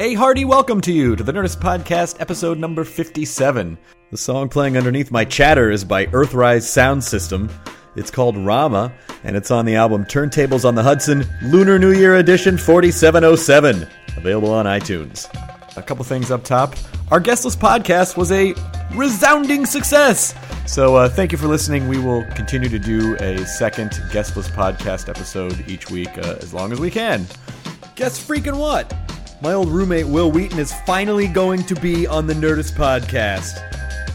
A hearty welcome to you to the Nerdist Podcast, episode number 57. The song playing underneath my chatter is by Earthrise Sound System. It's called Rama, and it's on the album Turntables on the Hudson, Lunar New Year Edition 4707, available on iTunes. A couple things up top. Our guestless podcast was a resounding success. So uh, thank you for listening. We will continue to do a second guestless podcast episode each week uh, as long as we can. Guess freaking what? My old roommate Wil Wheaton is finally going to be on the Nerdist podcast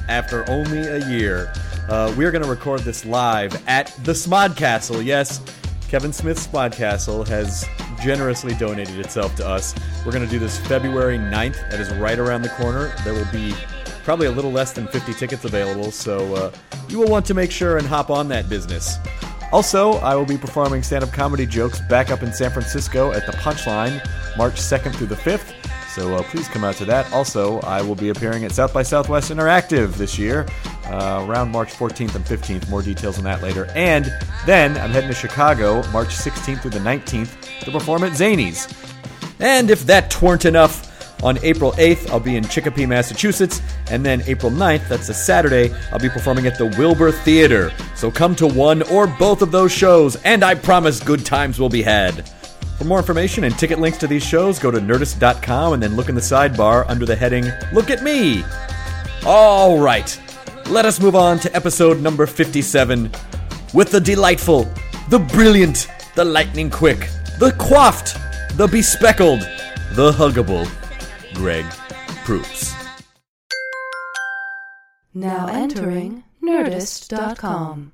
after only a year. Uh, we're going to record this live at the SModcastle. Yes, Kevin Smith's SModcastle has generously donated itself to us. We're going to do this February 9th. That is right around the corner. There will be probably a little less than 50 tickets available, so uh, you will want to make sure and hop on that business. Also, I will be performing stand up comedy jokes back up in San Francisco at the Punchline March 2nd through the 5th. So uh, please come out to that. Also, I will be appearing at South by Southwest Interactive this year, uh, around March 14th and 15th. More details on that later. And then I'm heading to Chicago March 16th through the 19th to perform at Zanies. And if that tweren't enough, on April 8th, I'll be in Chicopee, Massachusetts, and then April 9th, that's a Saturday, I'll be performing at the Wilbur Theater. So come to one or both of those shows, and I promise good times will be had. For more information and ticket links to these shows, go to nerdist.com and then look in the sidebar under the heading Look at Me. All right, let us move on to episode number 57 with the delightful, the brilliant, the lightning quick, the coiffed, the bespeckled, the huggable Greg Proops. Now entering Nerdist.com.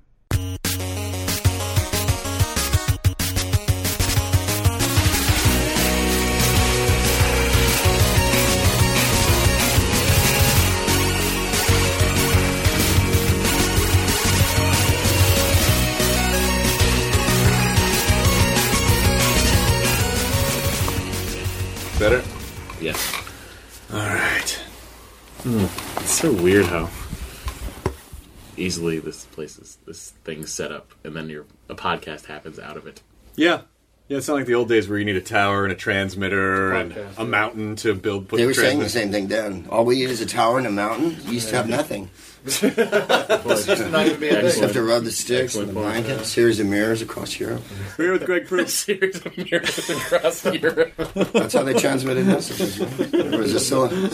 Better? Yes. All right. Hmm. It's so weird how easily this place is this thing's set up, and then your a podcast happens out of it. Yeah. Yeah, it's not like the old days where you need a tower and a transmitter and a yeah. mountain to build. Put They the were saying the same thing then. All we need is a tower and a mountain. You used to have nothing. You just have to rub the sticks and the blankets. Series of mirrors across Europe. We're here with Greg Proops. Series of mirrors across Europe. That's how they transmitted messages. Right? It was a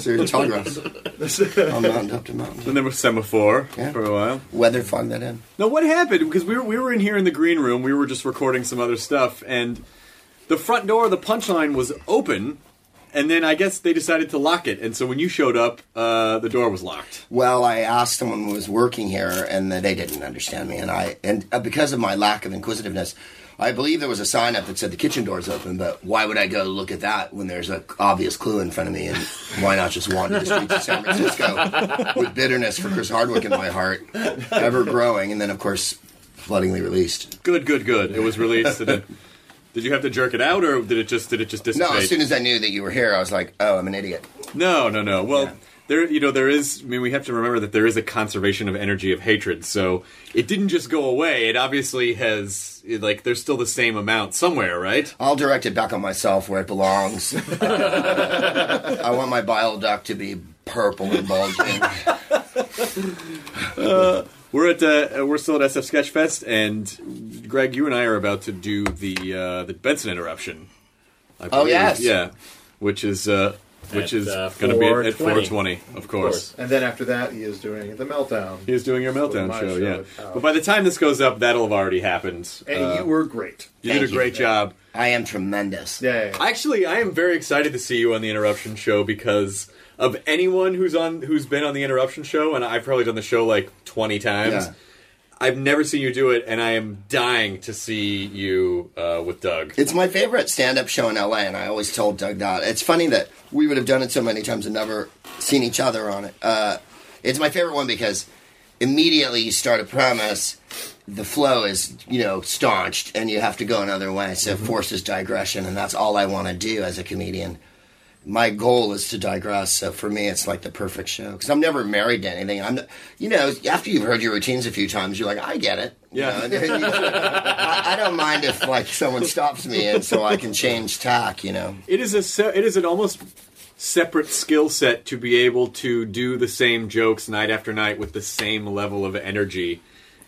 series of telegraphs. On mountain up to mountain. and then was semaphore Yeah. for a while. Weather fogged that in. Now, what happened? Because we were we were in here in the green room. We were just recording some other stuff, and the front door of the punchline was open. And then I guess they decided to lock it, and so when you showed up, uh, the door was locked. Well, I asked someone who was working here, and they didn't understand me. And I, and uh, because of my lack of inquisitiveness, I believe there was a sign up that said the kitchen door's open. But why would I go look at that when there's an obvious clue in front of me? And why not just wander the streets of San Francisco with bitterness for Chris Hardwick in my heart, ever growing, and then of course, floodingly released. Good, good, good. It was released. and it- did you have to jerk it out, or did it just did it just dissipate? No, as soon as I knew that you were here, I was like, oh, I'm an idiot. No, no, no. Well, Yeah. there, you know, there is. I mean, we have to remember that there is a conservation of energy of hatred. So it didn't just go away. It obviously has, like, there's still the same amount somewhere, right? I'll direct it back on myself where it belongs. I want my bile duct to be purple and bulging. Uh, We're at, uh, we're still at SF Sketchfest, and Greg, you and I are about to do the uh, the Benson interruption. I Oh, believe. yes. yeah, which is uh, which At, is uh, going to be at 420. 420, of course. And then after that, he is doing the meltdown. He is doing your meltdown show, show yeah. is out. But by the time this goes up, that'll have already happened. And Uh, you were great. you Thank did a you. great job. I am tremendous. Yeah, yeah, yeah. Actually, I am very excited to see you on the Interruption Show because of anyone who's on who's been on the Interruption Show, and I've probably done the show like twenty times. Yeah. I've never seen you do it, and I am dying to see you uh, with Doug. It's my favorite stand-up show in LA, and I always told Doug that. It's funny that we would have done it so many times and never seen each other on it. Uh, it's my favorite one because immediately you start a premise, the flow is you know staunched, and you have to go another way. So it forces digression, and that's all I want to do as a comedian. My goal is to digress. So for me, it's like the perfect show because I'm never married to anything. I'm, you know, after you've heard your routines a few times, you're like, I get it. You Yeah. know, and I, I don't mind if like someone stops me and so I can change tack. You know. It is a se- it is an almost separate skill set to be able to do the same jokes night after night with the same level of energy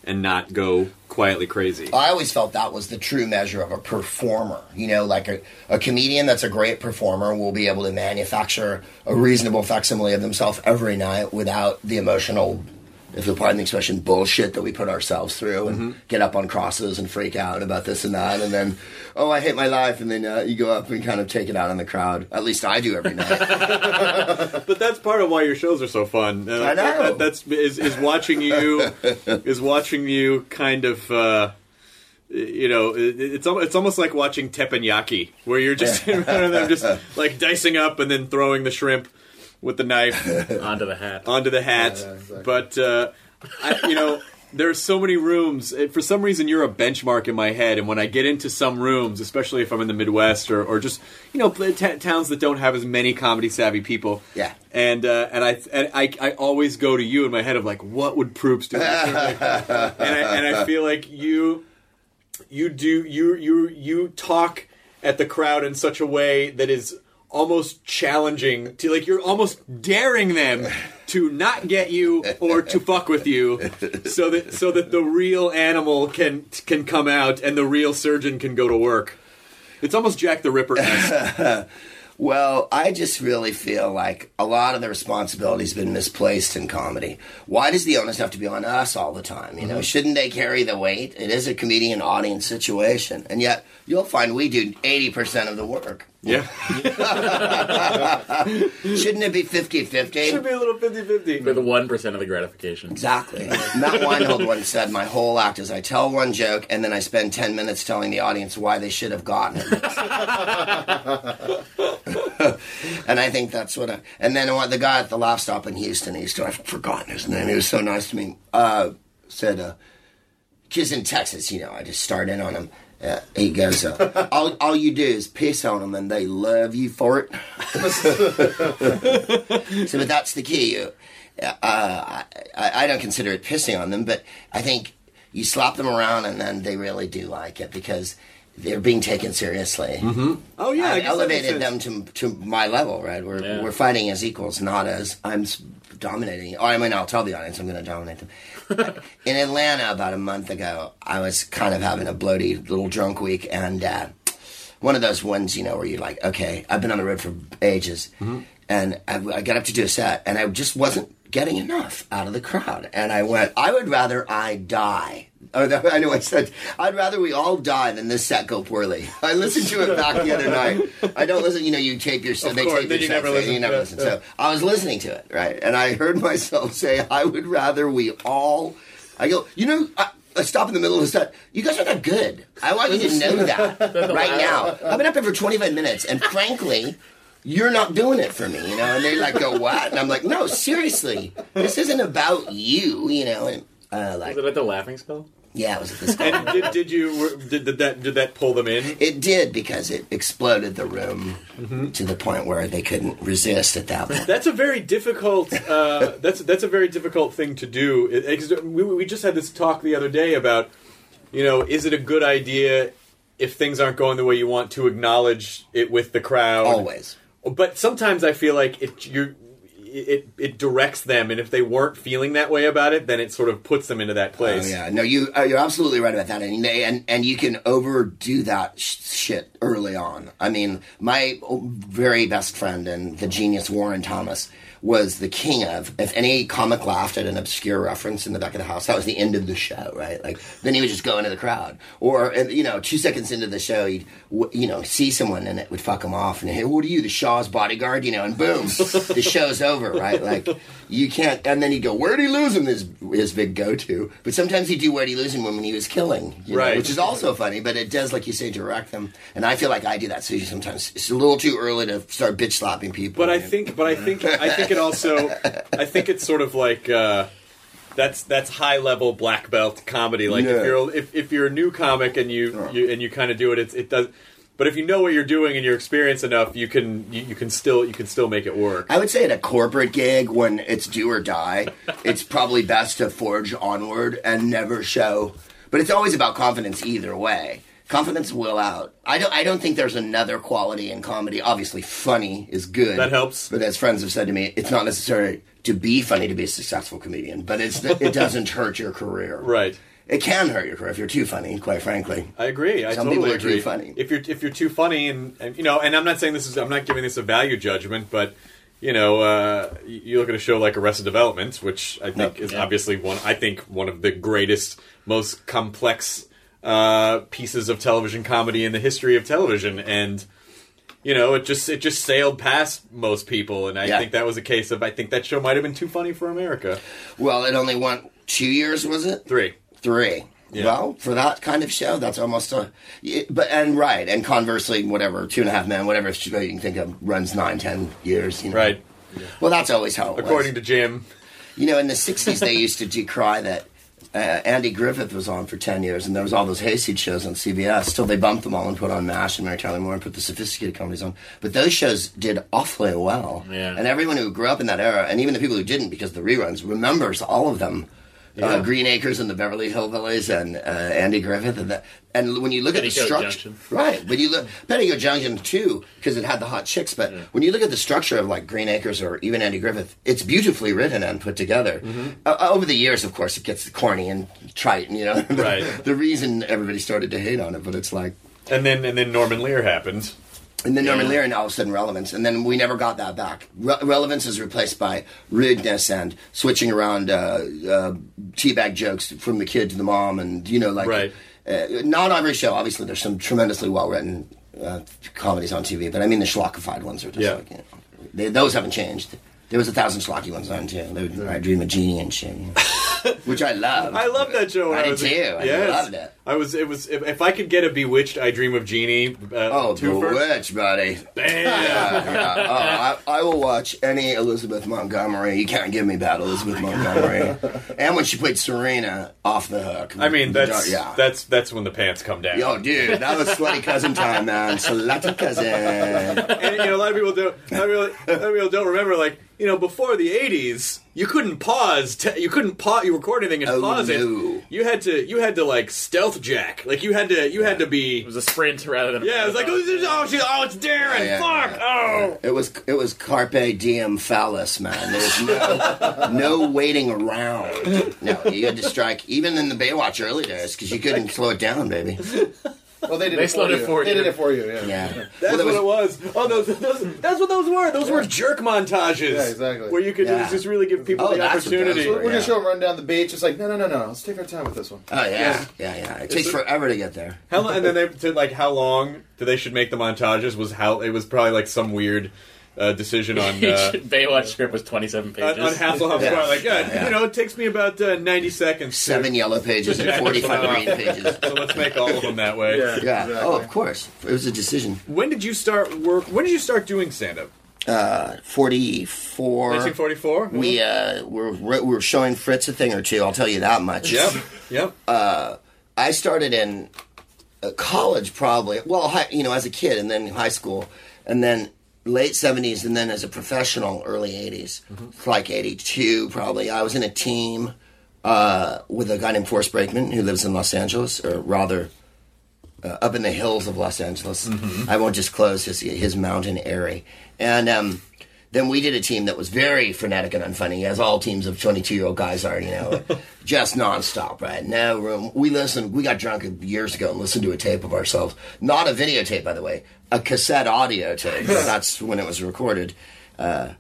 and not go quietly crazy. I always felt that was the true measure of a performer. You know, like a, a comedian that's a great performer will be able to manufacture a reasonable facsimile of themselves every night without the emotional, if you'll pardon the expression, bullshit that we put ourselves through and get up on crosses and freak out about this and that. And then, oh, I hate my life. And then uh, you go up and kind of take it out on the crowd. At least I do every night. But that's part of why your shows are so fun. Uh, I know. that- that's is, is watching you is watching you kind of. Uh, you know, it's it's almost like watching teppanyaki, where you're just in front of them, just like dicing up and then throwing the shrimp with the knife Onto the hat. onto the hat. Yeah, exactly. But uh, I, you know, there are so many rooms. For some reason, you're a benchmark in my head. And when I get into some rooms, especially if I'm in the Midwest or, or just you know pl- t- towns that don't have as many comedy savvy people, Yeah. And uh, and I and I I always go to you in my head of like, what would Proops do? and I and I feel like you you do you you you talk at the crowd in such a way that is almost challenging to like you're almost daring them to not get you or to fuck with you so that so that the real animal can can come out and the real surgeon can go to work it's almost jack the ripper Well, I just really feel like a lot of the responsibility's been misplaced in comedy. Why does the onus have to be on us all the time? You know, mm-hmm. shouldn't they carry the weight? It is a comedian audience situation, and yet you'll find we do eighty percent of the work. Yeah Shouldn't it be 50-50? should be a little 50-50 For the 1% of the gratification. Exactly. Matt Weinhold once said, "My whole act is I tell one joke and then I spend ten minutes telling the audience why they should have gotten it." and I think that's what I. And then the guy at the Laff Stop in Houston, he used to I've forgotten his name. He was so nice to me. Uh, said, uh, "Kids in Texas, you know, I just start in on him." Uh, he goes, uh, all, all you do is piss on them and they love you for it. so, but that's the key. Uh, I, I don't consider it pissing on them, but I think you slap them around and then they really do like it because they're being taken seriously. oh yeah I I guess that makes elevated them to to my level, right? We're Yeah. we're fighting as equals, not as I'm dominating. Oh, I mean, I'll tell the audience I'm going to dominate them. In Atlanta, about a month ago, I was kind of having a bloaty little drunk week, and uh, one of those ones, you know, where you're like, okay, I've been on the road for ages, and I, I got up to do a set, and I just wasn't getting enough out of the crowd, and I went, I would rather I die. Oh, that- I know I said I'd rather we all die than this set go poorly. I listened to it back the other night. I don't listen. You know, you tape your set. Of They course, tape your you never listen You never listen. So I was listening to it, right, and I heard myself say, "I would rather we all." I go, you know. I, I stop in the middle of the set. You guys are not good. I want you to know that right now. I've been up here for 25 minutes, and frankly, you're not doing it for me, you know. And they like go, what? And I'm like, no, seriously, this isn't about you, you know. And uh, like, Was it at the Laughing Skull? yeah, it was at this. and did, did you were- did, did that did that pull them in It did because it exploded the room Mm-hmm. to the point where they couldn't resist at that point. That's a very difficult. Uh, that's that's a very difficult thing to do. It- it- we, we just had this talk the other day about, you know, is it a good idea if things aren't going the way you want to acknowledge it with the crowd? Always. But sometimes I feel like it, you're. it it directs them, and if they weren't feeling that way about it, then it sort of puts them into that place. Oh, yeah, no, you uh, you're absolutely right about that, and they, and and you can overdo that sh- shit early on. I mean, my very best friend and the genius Warren Thomas was the king of if any comic laughed at an obscure reference in the back of the house, that was the end of the show, right? Like then he would just go into the crowd, or uh, you know, two seconds into the show, he'd you know see someone and it would fuck him off, and hey, what are you, the Shah's bodyguard? You know, and boom, the show's over, right? Like you can't, and then he'd go, where'd he lose him? His his big go to, but sometimes he'd do where'd he lose him when he was killing, you know, Right. which is also funny, but it does, like you say, direct them, and I feel like I do that. So sometimes it's a little too early to start bitch slapping people. But I think, but I think, I think it also, I think it's sort of like uh, that's that's high level black belt comedy. Like Yeah. if you're if, if you're a new comic and you, you and you kind of do it, it's, it does. But if you know what you're doing and you're experienced enough, you can you, you can still you can still make it work. I would say at a corporate gig when it's do or die, it's probably best to forge onward and never show. But it's always about confidence either way. Confidence will out. I don't. I don't think there's another quality in comedy. Obviously, funny is good. That helps. But as friends have said to me, it's not necessary to be funny to be a successful comedian. But it's it doesn't hurt your career. Right. It can hurt your career if you're too funny. Quite frankly. I agree. I Some totally people are too agree. funny. If you're if you're too funny and, and you know, and I'm not saying this is I'm not giving this a value judgment, but you know, uh, you you look at a show like Arrested Development, which I think is obviously one I think one of the greatest, most complex uh, pieces of television comedy in the history of television, and you know, it just it just sailed past most people, and I Yeah. think that was a case of I think that show might have been too funny for America. Well, it only went two years, was it? Three. Three. Yeah. Well, for that kind of show, that's almost a. But and right, and conversely, whatever two and a half men, whatever show you can think of, runs nine, ten years. You know? Right. Well, that's always how it According was. to Jim, You know, in the '60s, they used to decry that Uh, Andy Griffith was on for ten years, and there was all those hayseed shows on CBS. Till they bumped them all and put on MASH and Mary Tyler Moore and put the sophisticated comedies on. But those shows did awfully well, Yeah. and everyone who grew up in that era, and even the people who didn't because of the reruns, remembers all of them. Uh, Green Acres and the Beverly Hillbillies and uh, Andy Griffith and that. And when you look at the structure, Junction. right? When you look Petticoat Junction too, because it had the hot chicks. But when you look at the structure of like Green Acres or even Andy Griffith, it's beautifully written and put together. Mm-hmm. Uh, over the years, of course, it gets corny and trite. and You know, the, Right. the reason everybody started to hate on it, but it's like. and then and then Norman Lear happened. And then Norman Lear and all of a sudden relevance, and then we never got that back. Re- relevance is replaced by rudeness and switching around uh, uh, teabag jokes from the kid to the mom, and you know, like Right. uh, not every show. Obviously, there's some tremendously well written uh, comedies on TV, but I mean the schlockified ones are just Yeah. like you know, they, those haven't changed. There was a thousand schlocky ones on too. They would, I Dream of Jeannie and shit, you know. which I love. I love that show. I I, did too. I loved it. I was. It was. If, if I could get a Bewitched, I Dream of Jeannie. Uh, Oh, twofer, Bewitched, buddy. Bam! Yeah. Oh, I, I will watch any Elizabeth Montgomery. You can't give me bad Elizabeth Montgomery. and when she played Serena, off the hook. I mean, The that's yeah. that's that's when the pants come down. Yo, dude, that was slutty cousin time, man. Slutty cousin. and you know, a lot of people don't. A lot of people, a lot of people don't remember. Like you know, before the '80s, you couldn't pause. Te- you couldn't pause. You record anything and Oh, pause no. it. You had to. You had to like stealth jack. Like you had to. You had to be. It was a sprint rather than. a yeah, it was like oh, marathon. oh, she, oh, it's Darrin. Yeah, Fuck. yeah. Oh. It was it was carpe diem phallus, man. There was no no waiting around. No, you had to strike even in the Baywatch early days because you couldn't slow it down, baby. Well, they did They it for slowed you. it for They did it for you. Yeah. Yeah, That's Well, there what it was. Oh, those, those, that's what those were. Those were jerk montages. Yeah, exactly. Where you could Yeah. just really give people Oh, the that's what those opportunity. We're, were. we're gonna show them run down the beach. It's like no, no, no, no. Let's take our time with this one. Oh yeah, yeah, yeah. It takes forever to get there. How and then they to like how long do they should make the montages? Was how it was probably like some weird uh, decision on uh, Baywatch script was 27 on, pages. on Hasselhoff's Yeah. part. Like, yeah, Yeah. you know, it takes me about uh, ninety seconds. to- Seven yellow pages and forty-five green pages. So let's make all of them that way. Yeah. Yeah. Exactly. Oh, of course. It was a decision. When did you start work? When did you start doing stand up? Uh, Forty-four. 1944. We uh, we're we're showing Fritz a thing or two. I'll tell you that much. Yep. Yep. I started in uh, college, probably. Well, high, you know, as a kid, and then high school, and then late seventies, and then as a professional, early 80s like eighty two, probably. I was in a team uh, with a guy named Forrest Brakeman who lives in Los Angeles, or rather. Uh, up in the hills of Los Angeles, I won't disclose his his mountain airy, and um, then we did a team that was very frenetic and unfunny, as all teams of 22 year old guys are, you know, just nonstop, right? No room. We listened, we got drunk years ago and listened to a tape of ourselves. Not a videotape, by the way, a cassette audio tape. That's when it was recorded. Uh,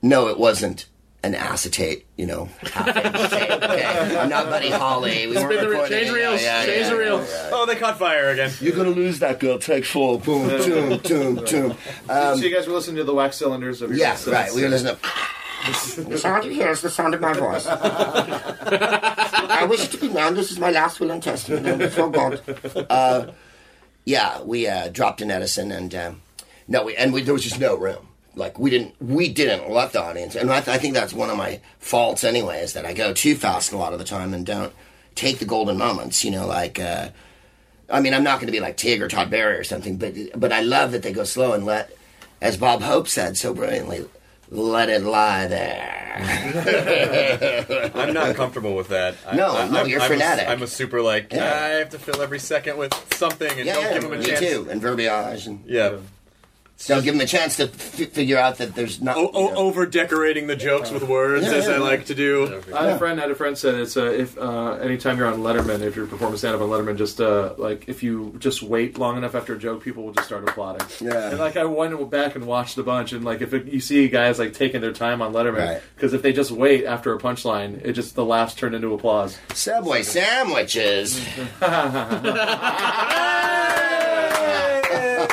no, it wasn't an acetate, you know. Okay, I'm not Buddy Holly. We weren't Spin the recording- change yeah, reels, yeah, change yeah, the reel. yeah, yeah. Oh, they caught fire again. You're gonna lose that girl. Take four. Boom, boom, boom, boom. so you guys were listening to the wax cylinders of your Yeah, cassettes. right. We were listening. To... the sound you hear is the sound of my voice. I wish it to be known this is my last will and testament. Before God. Uh, yeah, we uh, dropped in Edison, and um, no, we and we, there was just no room. Like we didn't, we didn't let the audience, and I, th- I think that's one of my faults anyway, is that I go too fast a lot of the time and don't take the golden moments. You know, like. Uh, I mean, I'm not going to be like Tig or Todd Barry or something, but but I love that they go slow and let, as Bob Hope said so brilliantly, let it lie there. I'm not comfortable with that. I- No, I, no, I'm, you're I'm frenetic. A, I'm a super like Yeah. I have to fill every second with something and yeah, don't give them a me chance. too, and verbiage, and Yeah. Don't give them a chance to f- figure out that there's not. O- o- over decorating the jokes with words, Yeah, as yeah, I yeah. like to do. I had a friend had a friend said it's uh, if uh, anytime you're on Letterman, if you're performing stand up on Letterman, just uh, like if you just wait long enough after a joke, people will just start applauding. Yeah. And like I went back and watched a bunch, and like if it, you see guys like taking their time on Letterman, Right. because if they just wait after a punchline, it just the laughs turn into applause. Subway sandwiches.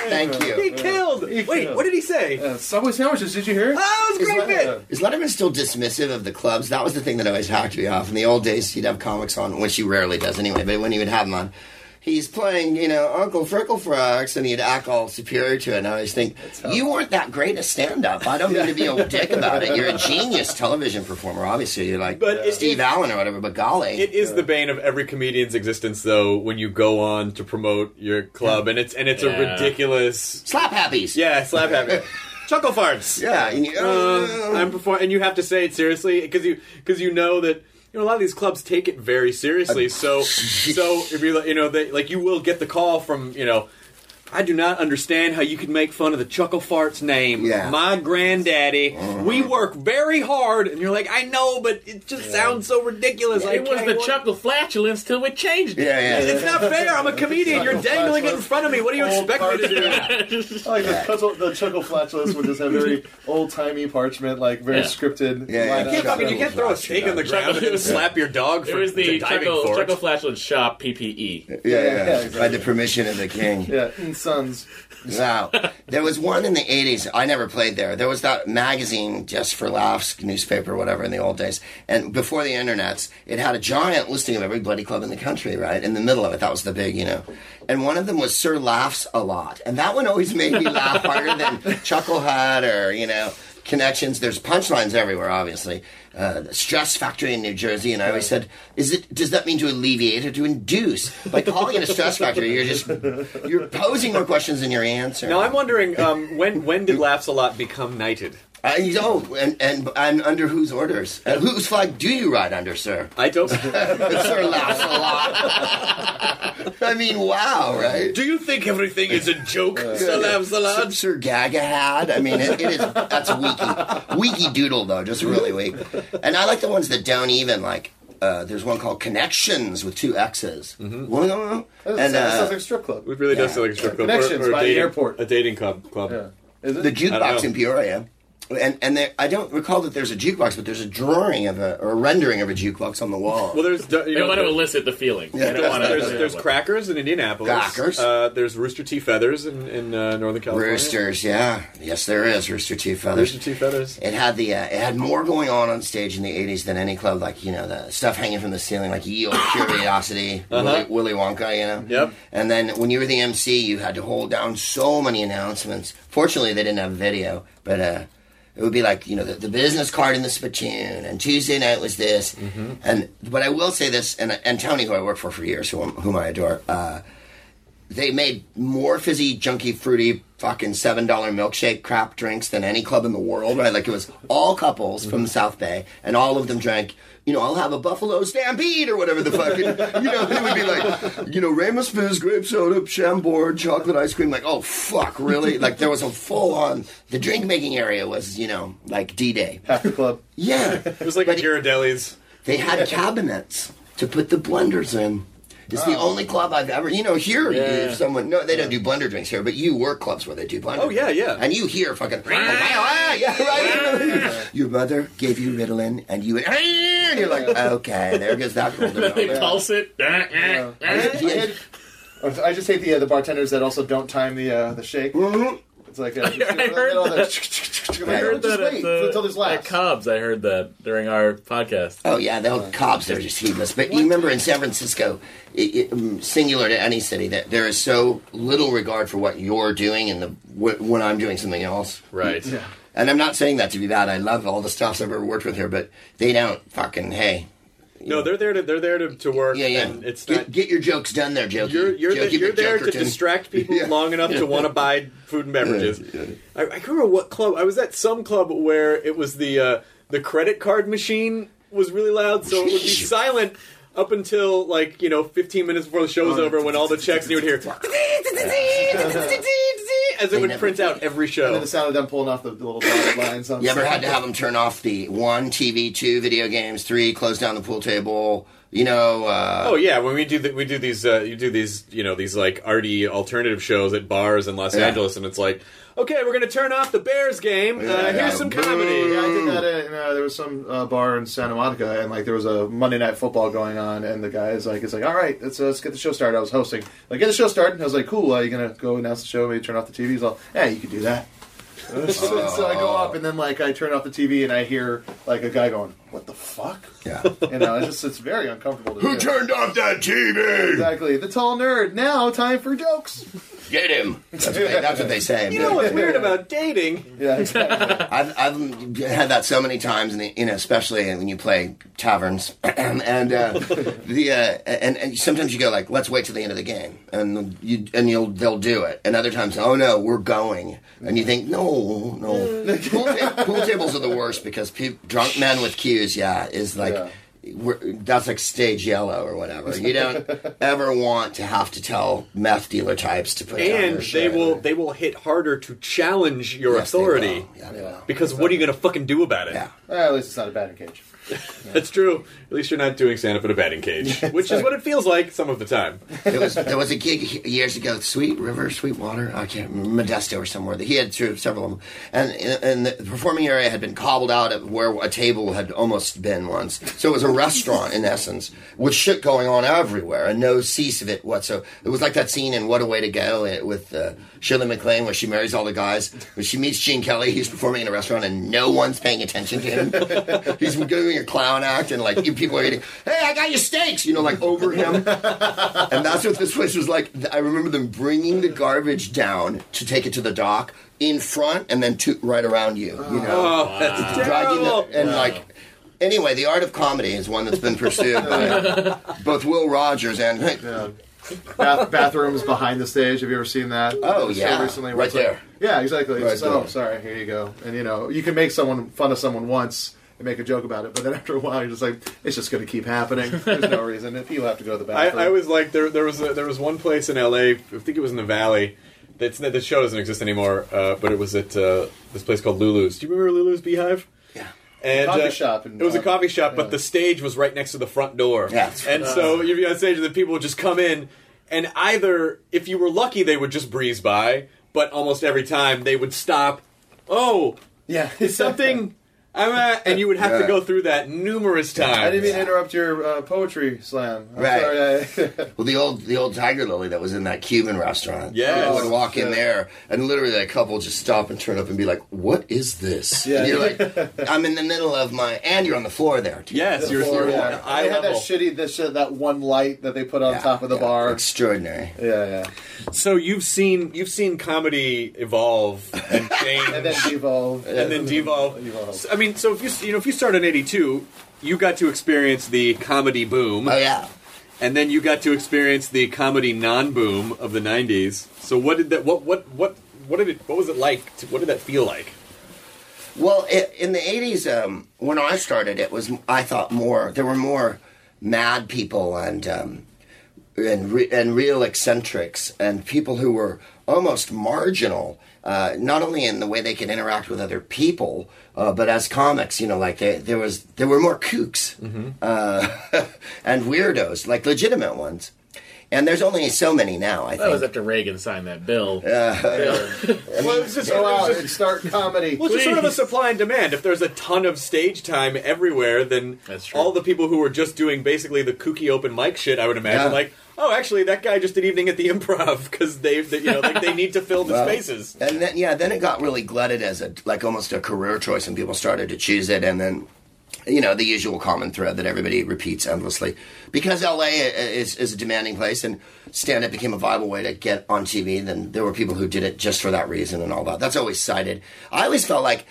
Thank you. He. Wait, killed. what did he say? Uh, Subway sandwiches, did you hear? Oh, that was a great bit. Is Letterman still dismissive of the clubs? That was the thing that always hacked me off. In the old days, he'd have comics on, which he rarely does anyway, but when he would have them on, he's playing, you know, Uncle Fricklefrox, and he'd act all superior to it. And I always think, you weren't that great a stand up. I don't mean to be a dick about it. You're a genius television performer, obviously. You're like But it- Steve Allen or whatever, but golly. It is the bane of every comedian's existence, though, when you go on to promote your club, and it's and it's a ridiculous. Slap happies. Yeah, slap happy. Chuckle farts. Yeah. And you, Uh, I'm perform- and you have to say it seriously because you because you know that you know a lot of these clubs take it very seriously. Uh, so so if you you know they like you will get the call from you know. I do not understand how you could make fun of the Chuckle Farts name. Yeah. My granddaddy. We uh-huh. work very hard, and you're like, I know, but it just sounds so ridiculous. I It was the work- chuckle flatulence till we changed it. yeah, yeah. It's not fair. I'm a comedian. You're dangling it in front of me. What do you Old expect me to do? I like the, chuckle, the chuckle flatulence would just have very old timey parchment, like very Yeah. scripted. Yeah, yeah. line You can't, up. fucking, you can't throw a steak on the ground and slap your dog for It for was the diving chuckle, for chuckle it. flatulence shop. PPE. yeah, yeah, yeah, exactly. By the permission of the king. Yeah, and sons. Wow. There was one in the 80s. I never played there. There was that magazine, Just for Laughs, newspaper, whatever, in the old days. And before the internets, it had a giant listing of every bloody club in the country, right? In the middle of it. That was the big, you know. And one of them was Sir Laughs a Lot. And that one always made me laugh harder than Chuckle Hut or, you know, connections. There's punchlines everywhere, obviously. Uh, the Stress Factory in New Jersey, and I always said, "Is it? Does that mean to alleviate or to induce?" By calling it a stress factory, you're just you're posing more questions than you're answering. Now I'm wondering um, when when did Laughs a Lot become knighted? Uh, you don't, and, and and under whose orders? And whose flag do you ride under, sir? I don't. sir laughs a lot. I mean, wow, right? Do you think everything is a joke, Sir Laughs a Sir, Lot? Sir Gagahad. I mean, it, it is. That's weaky, weaky doodle though, just really weak. And I like the ones that don't even like. Uh, there's one called Connections with two X's. Mm-hmm. One of them, That and sounds uh, like a strip club. It really does sound like a strip club Connections or, or a by the dating, airport. A dating club. club. Yeah. Is it? the I don't jukebox know. in Peoria. And and there, I don't recall that there's a jukebox, but there's a drawing of a or a rendering of a jukebox on the wall. Well, there's you They know, want to elicit the feeling. Yeah, they don't want to. there's, there's crackers in Indianapolis. Crackers. Uh, there's Rooster T. Feathers in, in uh, Northern California. Roosters, yeah, yes, there is Rooster Teeth feathers. Rooster T. Feathers. It had the uh, it had more going on on stage in the '80s than any club. Like you know the stuff hanging from the ceiling, like Yield, Curiosity, Willy, Willy Wonka. You know. Uh-huh. Yep. And then when you were the MC, you had to hold down so many announcements. Fortunately, they didn't have video, but uh, it would be like you know the, the business card in the spittoon, and Tuesday night was this. And but I will say this, and and Tony, who I worked for for years, whom, whom I adore. Uh, they made more fizzy, junky, fruity, fucking seven dollar milkshake crap drinks than any club in the world. Right? Like it was all couples from the South Bay, and all of them drank. You know, I'll have a Buffalo Stampede or whatever the fucking. You know, it would be like, you know, Ramos Fizz, grape soda, Chambord, chocolate ice cream. Like, oh fuck, really? Like there was a full on. The drink making area was, you know, like D Day. Half the club. Yeah, It was like a Ghirardelli's. they had cabinets to put the blenders in. It's the only club I've ever, you know, here Yeah. if someone, no, they don't do blender drinks here, but you work clubs where they do blender Oh, yeah, yeah. And you hear fucking, oh, ah, yeah, right. Your mother gave you Ritalin and you went, ah, and you're like, okay, there goes that golden They pulse it. I, just hate the uh, the bartenders that also don't time the uh, the shake. Mm-hmm. It's like uh, I heard all that. the- I heard just that wait at, the, until there's at laughs. Cobb's. I heard that during our podcast. Oh yeah, they'll cops. They're just heedless. But you remember in San Francisco, it, it, um, singular to any city, that there is so little regard for what you're doing and the when I'm doing something else. Right. Yeah. And I'm not saying that to be bad. I love all the staffs I've ever worked with here, but they don't fucking hey. No, they're there to they're there to, to work. Yeah, yeah. And it's get, not. get your jokes done there, Jokey. You're you're, the, you're there to distract people Yeah. long enough to want to buy food and beverages. I, I can't remember what club. I was at some club where it was the uh, the credit card machine was really loud, so it would be silent up until like you know 15 minutes before the show was over when all the checks and you would hear as it would never print out every And show. then the sound of them pulling off the, the little dotted lines. On You ever had to have them turn off the one TV, two video games, three close down the pool table? You know. Uh, Oh yeah, when we do the, we do these uh, you do these you know these like arty alternative shows at bars in Los Yeah. Angeles, and it's like, okay, we're gonna turn off the Bears game. Uh, Yeah, here's yeah. some Boo. comedy. Yeah, I did that. In, uh, there was some uh, bar in Santa Monica, and like there was a Monday Night Football going on, and the guy is like, "It's like, all right, let's uh, let's get the show started." I was hosting, like, get the show started. I was like, "Cool, are you gonna go announce the show? Maybe turn off the TV?" He's all, "Yeah, you can do that." so, so I go up, and then like I turn off the TV, and I hear like a guy going, "What the fuck?" yeah. You know, it's just it's very uncomfortable. To Who do. turned off that TV? Exactly, the tall nerd. Now, time for jokes. Get him. That's what they, that's what they say. You know what's weird about dating? Yeah, exactly. I've, I've had that so many times, in the, you know, especially when you play taverns, and uh, the uh, and, and sometimes you go like, "Let's wait till the end of the game," and you and you'll they'll do it, and other times, "Oh no, we're going," and you think, "No, no." pool, ta- pool tables are the worst because pe- drunk men with cues, yeah, is like. Yeah. We're, that's like stage yellow or whatever. You don't ever want to have to tell meth dealer types to put down And their they shit. will they will hit harder to challenge your Yes, they authority will. Yeah, they will. because what are you gonna fucking do about it? Yeah. Well, at least it's not a batting cage. That's true. At least you're not doing stand up in a batting cage, which is what it feels like some of the time. There was there was a gig years ago, Sweet River, Sweetwater, I can't remember, Modesto or somewhere. That he had through several of them, and and the performing area had been cobbled out of where a table had almost been once. So it was a restaurant in essence, with shit going on everywhere and no cease of it whatsoever. It was like that scene in What a Way to Go uh, with uh, Shirley MacLaine where she marries all the guys. When she meets Gene Kelly, he's performing in a restaurant and no one's paying attention to him. he's doing a clown act and like people are eating. Hey, I got your steaks, you know, like over him. And that's what this place was like. I remember them bringing the garbage down to take it to the dock in front and then to, right around you. You know, Oh, that's dragging terrible. the, and like. Anyway, the art of comedy is one that's been pursued by both Will Rogers and Yeah. Bath, bathrooms behind the stage. Have you ever seen that? Oh, yeah. recently Right it's like- there. yeah, exactly. Right It's, oh, sorry. Here you go. And you know, you can make someone fun of someone once and make a joke about it, but then after a while, you're just like, it's just going to keep happening. There's no reason. If people have to go to the I, bathroom, I was like there. There was a, there was one place in L.A. I think it was in the Valley. That's the show doesn't exist anymore. Uh, but it was at uh, this place called Lulu's. Do you remember Lulu's Beehive? Yeah. And, Coffee uh, shop in- it was a uh, coffee shop, yeah. but the stage was right next to the front door. Yeah. And so you'd be on stage, and the people would just come in, and either if you were lucky, they would just breeze by, but almost every time they would stop. Oh, yeah, is something? I'm at, and you would have to go through that numerous times. I didn't mean to interrupt your uh, poetry slam. I'm Right. sorry, I- Well, the old the old Tiger Lily that was in that Cuban restaurant. Yes. I would walk in there, and literally a couple just stop and turn up and be like, "What is this?" Yeah. And you're like, "I'm in the middle of my," and you're on the floor there. Too. Yes, you're, Before, you're yeah. eye They had that level. shitty, this shit, that one light that they put on Yeah, top of the yeah. bar. Extraordinary. yeah, yeah. So you've seen you've seen comedy evolve and change, And then devolve. and then devolve. Evolve. I mean, so if you you know if you start in '82, you got to experience the comedy boom, Oh yeah. and then you got to experience the comedy non-boom of the '90s. So what did that? What what what what did it? What was it like? To, what did that feel like? Well, i in the '80s, um, when I started, it was I thought more. There were more mad people and um, and re- and real eccentrics and people who were almost marginal. Uh, not only in the way they could interact with other people, uh, but as comics, you know, like they, there was there were more kooks uh, and weirdos, like legitimate ones. And there's only so many now. I think. That was after Reagan signed that bill. Well, it was just, Go it was out just- and start comedy. Well, it's sort of a supply and demand. If there's a ton of stage time everywhere, then all the people who were just doing basically the kooky open mic shit, I would imagine, Yeah. like, oh, actually, that guy just did evening at the Improv because they, they, you know, like they need to fill the Well, spaces. And then yeah, then it got really glutted as a like almost a career choice, and people started to choose it, and then. You know the usual common thread that everybody repeats endlessly, because LA uh, is, is a demanding place, and stand-up became a viable way to get on TV. Then there were people who did it just for that reason and all that. That's always cited. I always felt like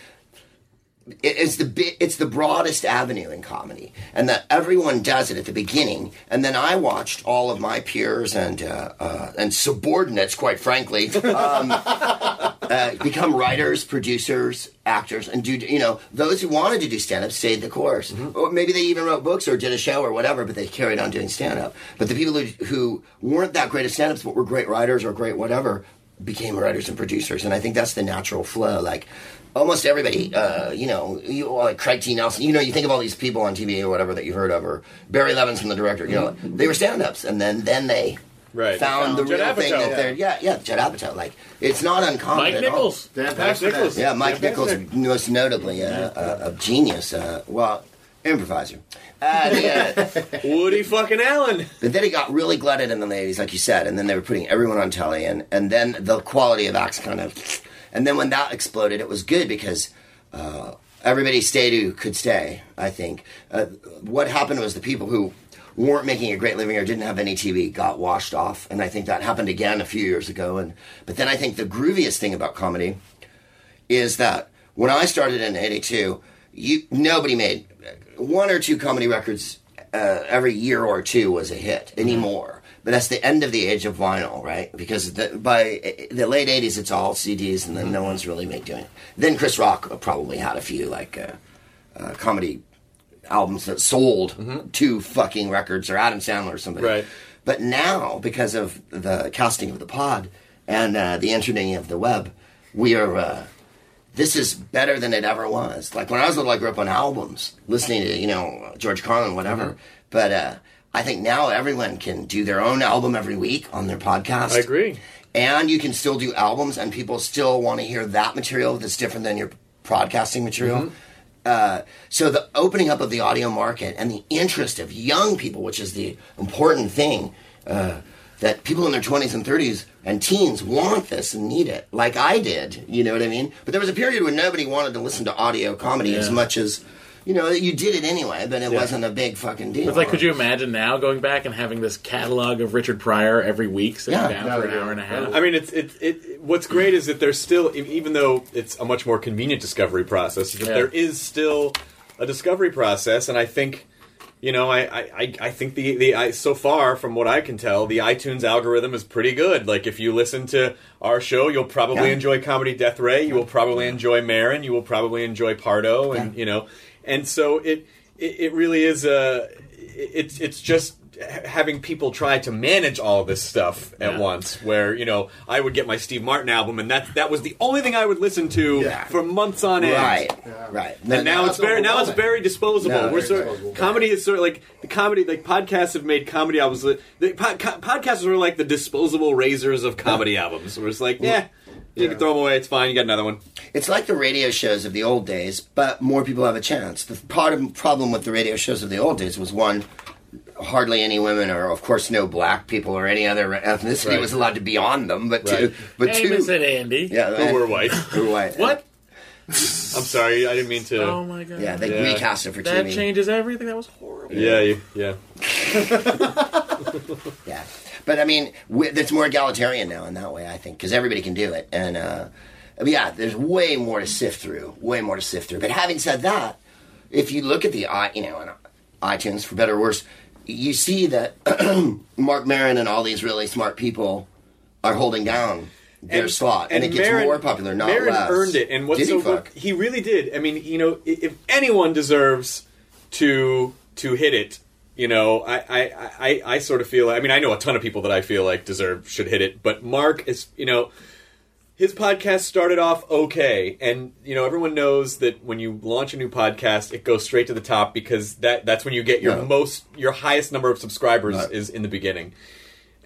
it's the it's the broadest avenue in comedy, and that everyone does it at the beginning. And then I watched all of my peers and uh, uh, and subordinates, quite frankly, um, uh, become writers, producers, actors, and do you know those who wanted to do stand up stayed the course, or maybe they even wrote books or did a show or whatever, but they carried on doing stand up. But the people who, who weren't that great at stand ups but were great writers or great whatever became writers and producers, and I think that's the natural flow. Like almost everybody, uh, you know, you, like Craig T. Nelson, you know, you think of all these people on TV or whatever that you've heard of, or Barry Levinson, from the director, you know, they were stand ups, and then then they. Right. Found, the Judd real thing Apatow. that they're yeah yeah Judd Apatow like it's not uncommon Mike at all. Nichols. Dan Mike Paxton. Nichols. Yeah, Mike Dan Nichols, Paxton. most notably a, a, a genius. Uh, well, improviser. Uh, the, uh, Woody fucking Allen. but then he got really glutted in the ladies, like you said, and then they were putting everyone on telly, and, and then the quality of acts kind of. And then when that exploded, it was good because uh, everybody stayed who could stay, I think. Uh, what happened was the people who weren't making a great living or didn't have any TV got washed off, and I think that happened again a few years ago. And But then I think the grooviest thing about comedy is that when I started in '82, you nobody made one or two comedy records uh, every year or two was a hit anymore. But that's the end of the age of vinyl, right? Because the, by the late '80s, it's all CDs, and then no one's really making doing it. Then Chris Rock probably had a few like uh, uh, comedy albums that sold two fucking records, or Adam Sandler or somebody. Right. But now, because of the casting of the pod and uh, the internet of the web, we are. Uh, this is better than it ever was. Like when I was little, I grew up on albums, listening to you know George Carlin, whatever. Mm-hmm. But uh, I think now everyone can do their own album every week on their podcast. I agree. And you can still do albums, and people still want to hear that material that's different than your broadcasting material. Mm-hmm. Uh, so the opening up of the audio market and the interest of young people, which is the important thing, uh, that people in their 20s and 30s and teens want this and need it, like I did. You know what I mean? But there was a period when nobody wanted to listen to audio comedy as much as, you know, you did it anyway, but it wasn't a big fucking deal. It's like, could you imagine now going back and having this catalog of Richard Pryor every week sitting Yeah. down for an hour and a half? I mean, it's it, it. What's great is that there's still, even though it's a much more convenient discovery process, that Yeah. there is still a discovery process, and I think, you know, I I, I- I think the the I, so far from what I can tell, the iTunes algorithm is pretty good. Like if you listen to our show, you'll probably Yeah. enjoy Comedy Death Ray, you will probably enjoy Maron, you will probably enjoy Pardo, and Yeah. you know, and so it it, it really is uh, a it's it's just having people try to manage all this stuff at Yeah. once where you know i would get my steve martin album and that that was the only thing i would listen to Yeah. for months on end Right, right. and now it's very now it's very disposable. No, We're sort disposable. comedy is sort of like the comedy like podcasts have made comedy albums. The, the pod, co- podcasts are like the disposable razors of comedy albums. Where it's like, yeah, you can throw them away. It's fine. You got another one. It's like the radio shows of the old days, but more people have a chance. The part of problem with the radio shows of the old days was one, hardly any women, or of course no black people or any other ethnicity Right. was allowed to be on them. But Right. two, but hey, two, Amos 'n' Andy. yeah, Who were white? who were white. What? I'm sorry, I didn't mean to. Oh my god. Yeah, they Yeah. recast it for that TV. changes everything. That was horrible. yeah, you, yeah. Yeah, but I mean, w- it's more egalitarian now in that way. I think because everybody can do it, and uh, but yeah, there's way more to sift through, way more to sift through. But having said that, if you look at the i, you know, on iTunes for better or worse, you see that Marc Maron and all these really smart people are holding down their slot, and, it gets more popular, not Maron less. earned it, and what's Did he so fuck? he really did. I mean, you know, if anyone deserves to to hit it, you know, I I, I I sort of feel. I mean, I know a ton of people that I feel like deserve should hit it, but Mark is, you know. His podcast started off okay, and you know everyone knows that when you launch a new podcast, it goes straight to the top because that that's when you get your Yeah. most your highest number of subscribers Right. is in the beginning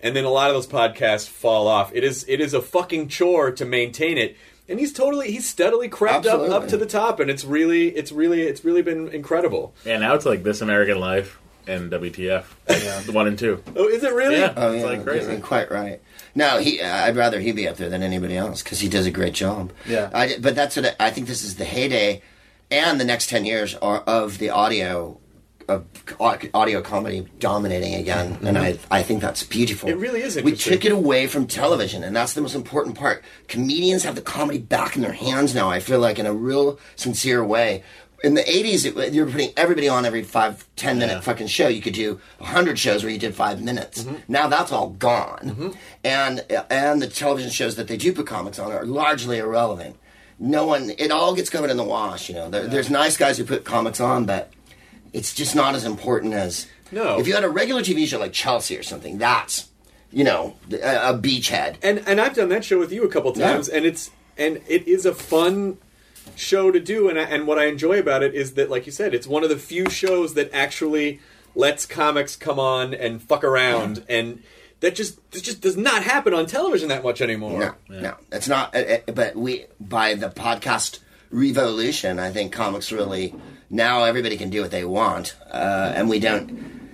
and then a lot of those podcasts fall off. It is it is a fucking chore to maintain it. And he's totally he's steadily crept up Absolutely. up to the top and it's really it's really it's really been incredible. Yeah, now it's like This American Life and WTF. Yeah, the one and two. Oh, is it really? Yeah, Oh, it's yeah, like crazy. you're quite right. No, he. I'd rather he be up there than anybody else because he does a great job. Yeah. I, but that's what I, I think. This is the heyday, and the next ten years are of the audio, of audio comedy dominating again, and I I think that's beautiful. It really is We took it away from television, and that's the most important part. Comedians have the comedy back in their hands now. I feel like in a real sincere way. In the '80s, it, you were putting everybody on every five, ten minute fucking show. You could do hundred shows where you did five minutes. Mm-hmm. Now that's all gone, and and the television shows that they do put comics on are largely irrelevant. No one, it all gets covered in the wash. You know, there, there's nice guys who put comics on, but it's just not as important as No. If you had a regular TV show like Chelsea or something, that's you know a, a beachhead. And and I've done that show with you a couple Yeah. times and it's and it is a fun show to do and I, and what I enjoy about it is that like you said it's one of the few shows that actually lets comics come on and fuck around and that just that just does not happen on television that much anymore. No, no, it's not. uh, uh, But we, by the podcast revolution, I think comics really now everybody can do what they want, uh, and we don't.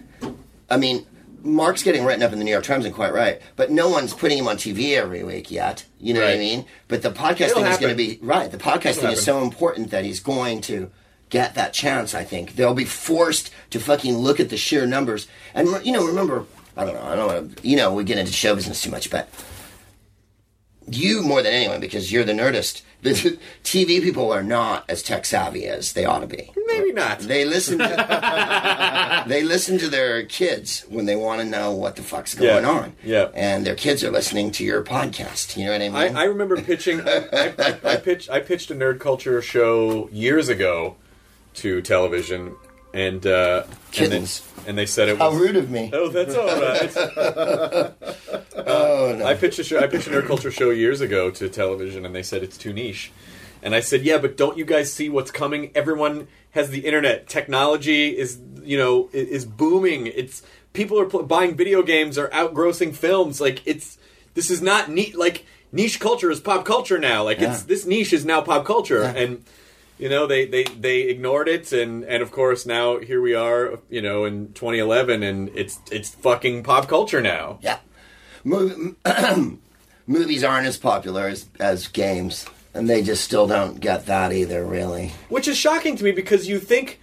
I mean, Marc's getting written up in the New York Times, and quite right. But no one's putting him on TV every week yet. You know what I mean? But the podcasting is going to be right. The podcasting is so important that he's going to get that chance. I think they'll be forced to fucking look at the sheer numbers. And you know, remember, I don't know, I don't want to. You know, we get into show business too much, but you more than anyone because you're the nerdist. The TV people are not as tech savvy as they ought to be. Maybe not. They listen to they listen to their kids when they want to know what the fuck's going Yeah. on. Yeah. and their kids are listening to your podcast. You know what I mean? I, I remember pitching. I, I, I, I pitched. I pitched a nerd culture show years ago to television, and uh, and, they, Kittens. and they said it How was. rude of me! Oh, that's all right. Uh, oh no! I pitched a show. I pitched a nerd culture show years ago to television, and they said it's too niche. And I said, yeah, but don't you guys see what's coming? Everyone has the internet. Technology is, you know, is booming. It's people are pl- buying video games are outgrossing films. Like it's this is not neat. Like niche culture is pop culture now. Like it's this niche is now pop culture, Yeah. and you know they, they they ignored it, and and of course now here we are, you know, in 2011, and it's it's fucking pop culture now. yeah, Mo- movies aren't as popular as, as games, and they just still don't get that either. Really, which is shocking to me because you think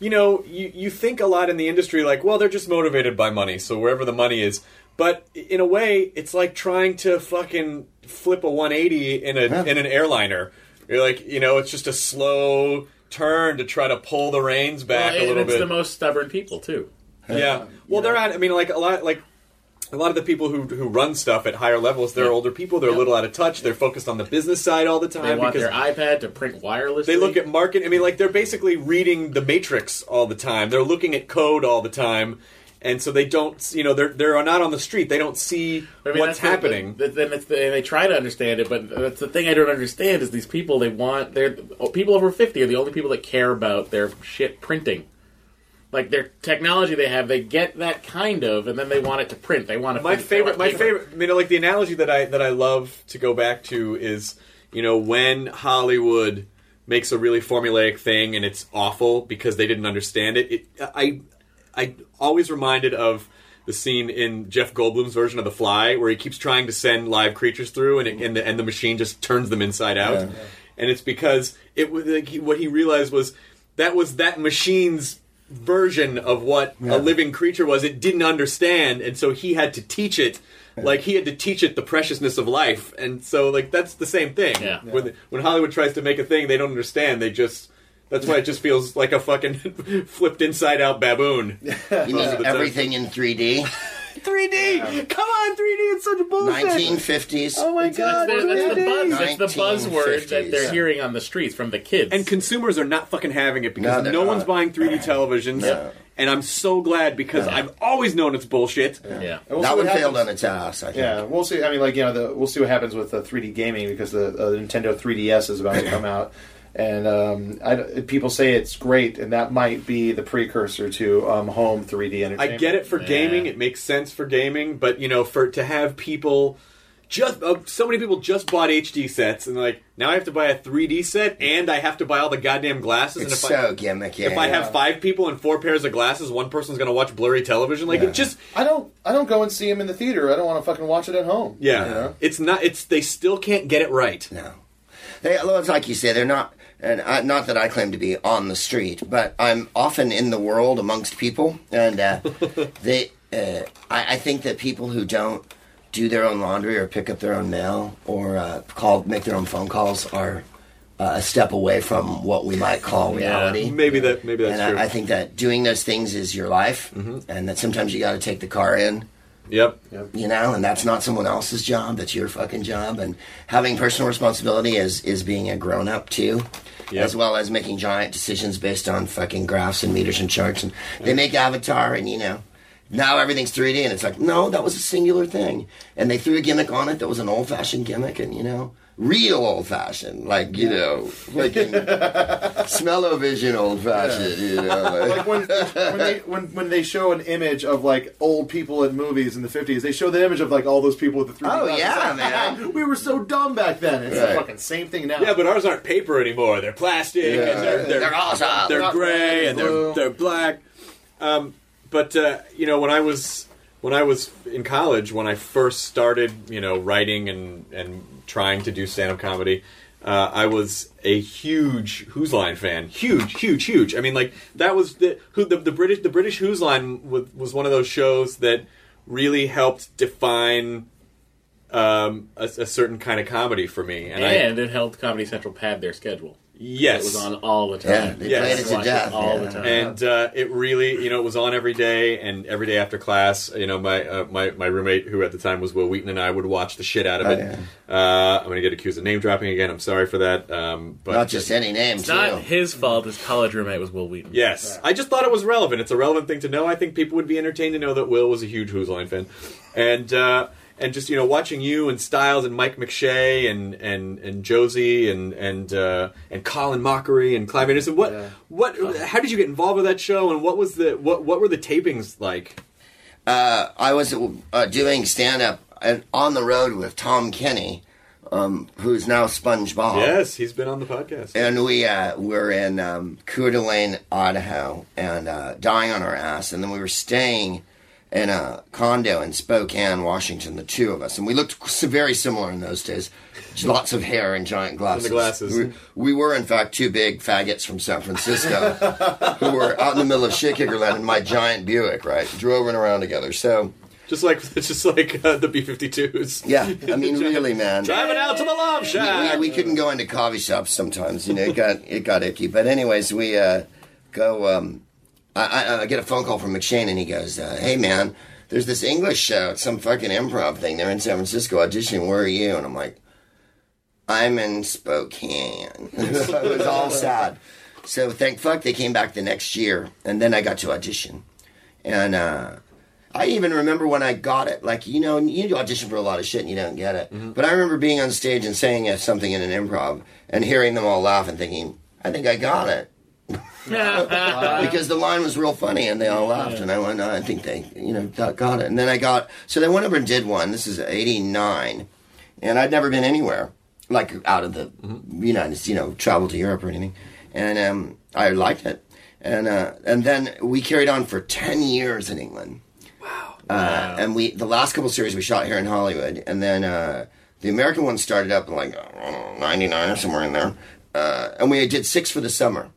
you know you, you think a lot in the industry like well they're just motivated by money so wherever the money is but in a way it's like trying to fucking flip a 180 in a Yeah. in an airliner you're like you know it's just a slow turn to try to pull the reins back Well, a and little it's bit the most stubborn people too. yeah. Well, they're at. I mean, like a lot, like a lot of the people who who run stuff at higher levels, they're Yeah. older people. They're a little out of touch. They're focused on the business side all the time They want because their iPad to print wirelessly. they look at market. I mean, like they're basically reading the Matrix all the time. They're looking at code all the time, and so they don't. You know, they're they're not on the street. They don't see I mean, what's the- happening. the- then it's the, and they try to understand it, but that's the thing I don't understand is these people. They want they're people over fifty are the only people that care about their shit printing. Like their technology they have, they get that kind of, and then they want it to print. They want to. my favorite my favorite you know like the analogy that i that i love to go back to is you know when hollywood makes a really formulaic thing and it's awful because they didn't understand it, it i i always reminded of the scene in Jeff Goldblum's version of The Fly, where he keeps trying to send live creatures through, and, it, and the and the machine just turns them inside out. And it's because it was like he, what he realized was that was that machine's version of what a living creature was. It didn't understand, and so he had to teach it. Like he had to teach it the preciousness of life, and so like that's the same thing. Yeah. When when Hollywood tries to make a thing they don't understand, they just That's why it just feels like a fucking flipped inside out baboon. You mean the time. everything in 3D? 3D. Come on, 3D. It's such a bullshit. 1950s. Oh my That's god. the, that's the buzz. That's the 1950s. buzzword that they're hearing on the streets from the kids. And consumers are not fucking having it because they're no, one's buying 3D televisions. No. And I'm so glad because I've always known it's bullshit. yeah. And we'll that what one failed on its ass, I think. Yeah, we'll see. I mean, like you know, the, we'll see what happens with the 3D gaming because the, uh, the Nintendo 3DS is about to come out, and um, I, people say it's great, and that might be the precursor to um, home 3D entertainment. I get it for Yeah. gaming; it makes sense for gaming. But you know, for to have people just uh, so many people just bought HD sets, and like now I have to buy a 3D set, and I have to buy all the goddamn glasses. It's and if so I, gimmicky. if I have five people and four pairs of glasses, one person's going to watch blurry television. Like it just I don't. I don't go and see them in the theater. I don't want to fucking watch it at home. yeah, You know? it's not. It's they still can't get it right. No. They, well, it's like you say, they're not, and I, not that I claim to be on the street, but I'm often in the world amongst people, and uh, they, uh, I, I think that people who don't do their own laundry or pick up their own mail or uh, call, make their own phone calls are uh, a step away from what we might call reality. Maybe that. Maybe that's and true. I, I think that doing those things is your life, and that sometimes you got to take the car in yep. yep. you know, and that's not someone else's job. That's your fucking job. And having personal responsibility is is being a grown up too, Yep. as well as making giant decisions based on fucking graphs and meters and charts. And they make Avatar, and you know, now everything's 3D, and it's like, no, that was a singular thing. And they threw a gimmick on it that was an old fashioned gimmick, and you know. Real old fashioned, like you know, like smell-o-vision old fashioned, you know. Like, Like when when they when, when they show an image of like old people in movies in the 50s, they show the image of like all those people with the 3D. Oh, yeah, Like, man. We were so dumb back then. It's Right. the fucking same thing now. Yeah, but ours aren't paper anymore. They're plastic, Yeah. and they're they're, They're awesome. they're Not gray, and and they're they're black. Um, but uh, you know, when I was when I was in college, when I first started, you know, writing and and trying to do stand up comedy. Uh, I was a huge Whose Line fan, huge, huge, huge. I mean, like that was the who the, the British the British Whose Line was, was one of those shows that really helped define um, a, a certain kind of comedy for me. And, I, and it helped Comedy Central pad their schedule. Yes, It was on all the time. Yeah, they Yes. played it to Watch death. all yeah. the time. and uh, it really, you know, it was on every day and every day after class. You know, my uh, my my roommate, who at the time was Wil Wheaton, and I would watch the shit out of Oh, it. yeah. uh, I'm going to get accused of name dropping again. I'm sorry for that. Um, but Not just any name, It's too. not his fault. His college roommate was Wil Wheaton. Yes, I just thought it was relevant. It's a relevant thing to know. I think people would be entertained to know that Wil was a huge Whose Line fan, and uh, and just you know watching you and Stiles and Mike McShane and and and Josie and and uh, and Colin Mochrie and Clive Anderson. What what? How did you get involved with that show? And what was the what what were the tapings like? uh, I was uh, doing stand up on the road with Tom Kenny, um, who's now SpongeBob. Yes, he's been on the podcast. And we uh, were in um, Coeur d'Alene, Idaho, and uh, dying on our ass. And then we were staying in a condo in Spokane, Washington, the two of us. And we looked very similar in those days. Lots of hair and giant glasses. The glasses. We, we were, in fact, two big faggots from San Francisco who were out in the middle of shit kicker land in my giant Buick, right? Drove around together. So, Just like just like uh, the B-52s. yeah, I mean, really, man. Driving out to the love shack. we, we couldn't go into coffee shops sometimes. You know, it got it got icky. But anyways, we uh, go. Um, I, I, I get a phone call from McShane, and he goes, uh, "Hey, man, there's this English show. It's some fucking improv thing. They're in San Francisco auditioning. Where are you?" And I'm like, "I'm in Spokane." it was all sad. So thank fuck they came back the next year, and then I got to audition, and. uh I even remember when I got it. Like, you know, you audition for a lot of shit and you don't get it. But I remember being on stage and saying uh, something in an improv and hearing them all laugh and thinking, I think I got it. because the line was real funny and they all laughed. And I went, "No, I think they, you know, got, it. And then I got, so they went over and did one. This is 89. And I'd never been anywhere, like out of the United States, you know, travel to Europe or anything. And um, I liked it. And, uh, and then we carried on for 10 years in England. Uh, and we the last couple series we shot here in Hollywood, and then uh, the American one started up in like know, '99 or somewhere in there, uh, and we did six for the summer.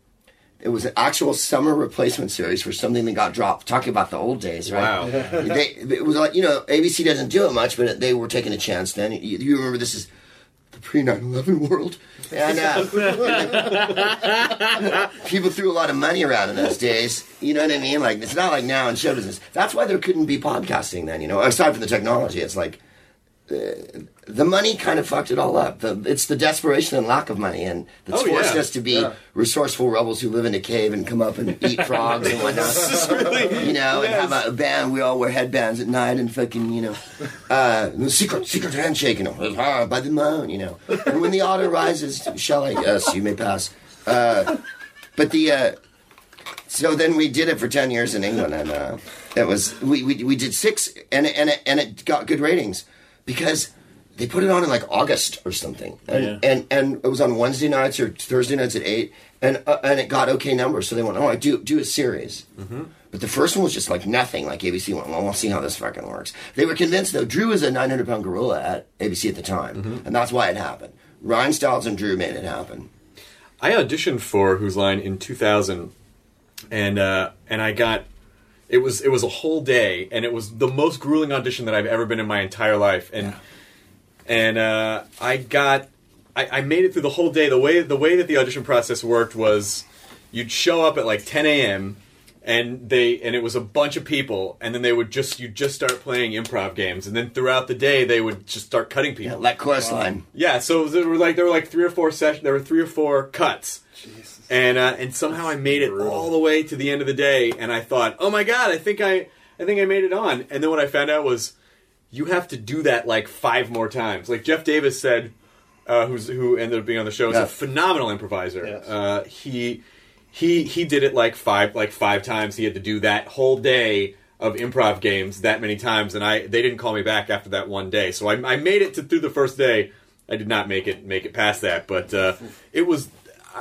It was an actual summer replacement series for something that got dropped. Talking about the old days, right? Wow. they, it was like you know ABC doesn't do it much, but they were taking a chance then. You, you remember this is the pre 9 11 world. And uh, people threw a lot of money around in those days. You know what I mean? Like, it's not like now in show business. That's why there couldn't be podcasting then, you know, aside from the technology. It's like, the money kind of fucked it all up. The, it's the desperation and lack of money, and that's Oh, forced yeah. us to be resourceful rebels who live in a cave and come up and eat frogs and whatnot. you know, and have a, band. We all wear headbands at night and fucking, you know, uh, secret, secret handshake, you know, by the moon, you know. And when the otter rises, shall I? Yes, you may pass. Uh, but the, uh, so then we did it for 10 years in England, and uh, it was, we, we, we did six, and, and, and it got good ratings because they put it on in like August or something. And, yeah. and, and it was on Wednesday nights or Thursday nights at 8, and, uh, and it got okay numbers. So they went, oh, I do, do a series. But the first one was just like nothing. Like ABC went, well, we'll see how this fucking works. They were convinced though. Drew was a 900 pound gorilla at ABC at the time, and that's why it happened. Ryan Stiles and Drew made it happen. I auditioned for Whose Line in 2000, and uh, and I got it was it was a whole day, and it was the most grueling audition that I've ever been in my entire life, and and uh, I got I, I made it through the whole day. The way the way that the audition process worked was you'd show up at like 10 a.m. and they and it was a bunch of people, and then they would just you just start playing improv games, and then throughout the day they would just start cutting people. Like chorus line. Yeah, so there were like there were like three or four sessions. There were three or four cuts, and uh, and somehow I made it all the way to the end of the day. And I thought, oh my god, I think I I think I made it on. And then what I found out was you have to do that like five more times. Like Jeff Davis said, uh, who's who ended up being on the show, is a phenomenal improviser. Yes. Uh, he he he did it like five like five times. He had to do that whole day of improv games that many times, and I they didn't call me back after that one day. So I, I made it to through the first day. I did not make it make it past that, but uh, it was.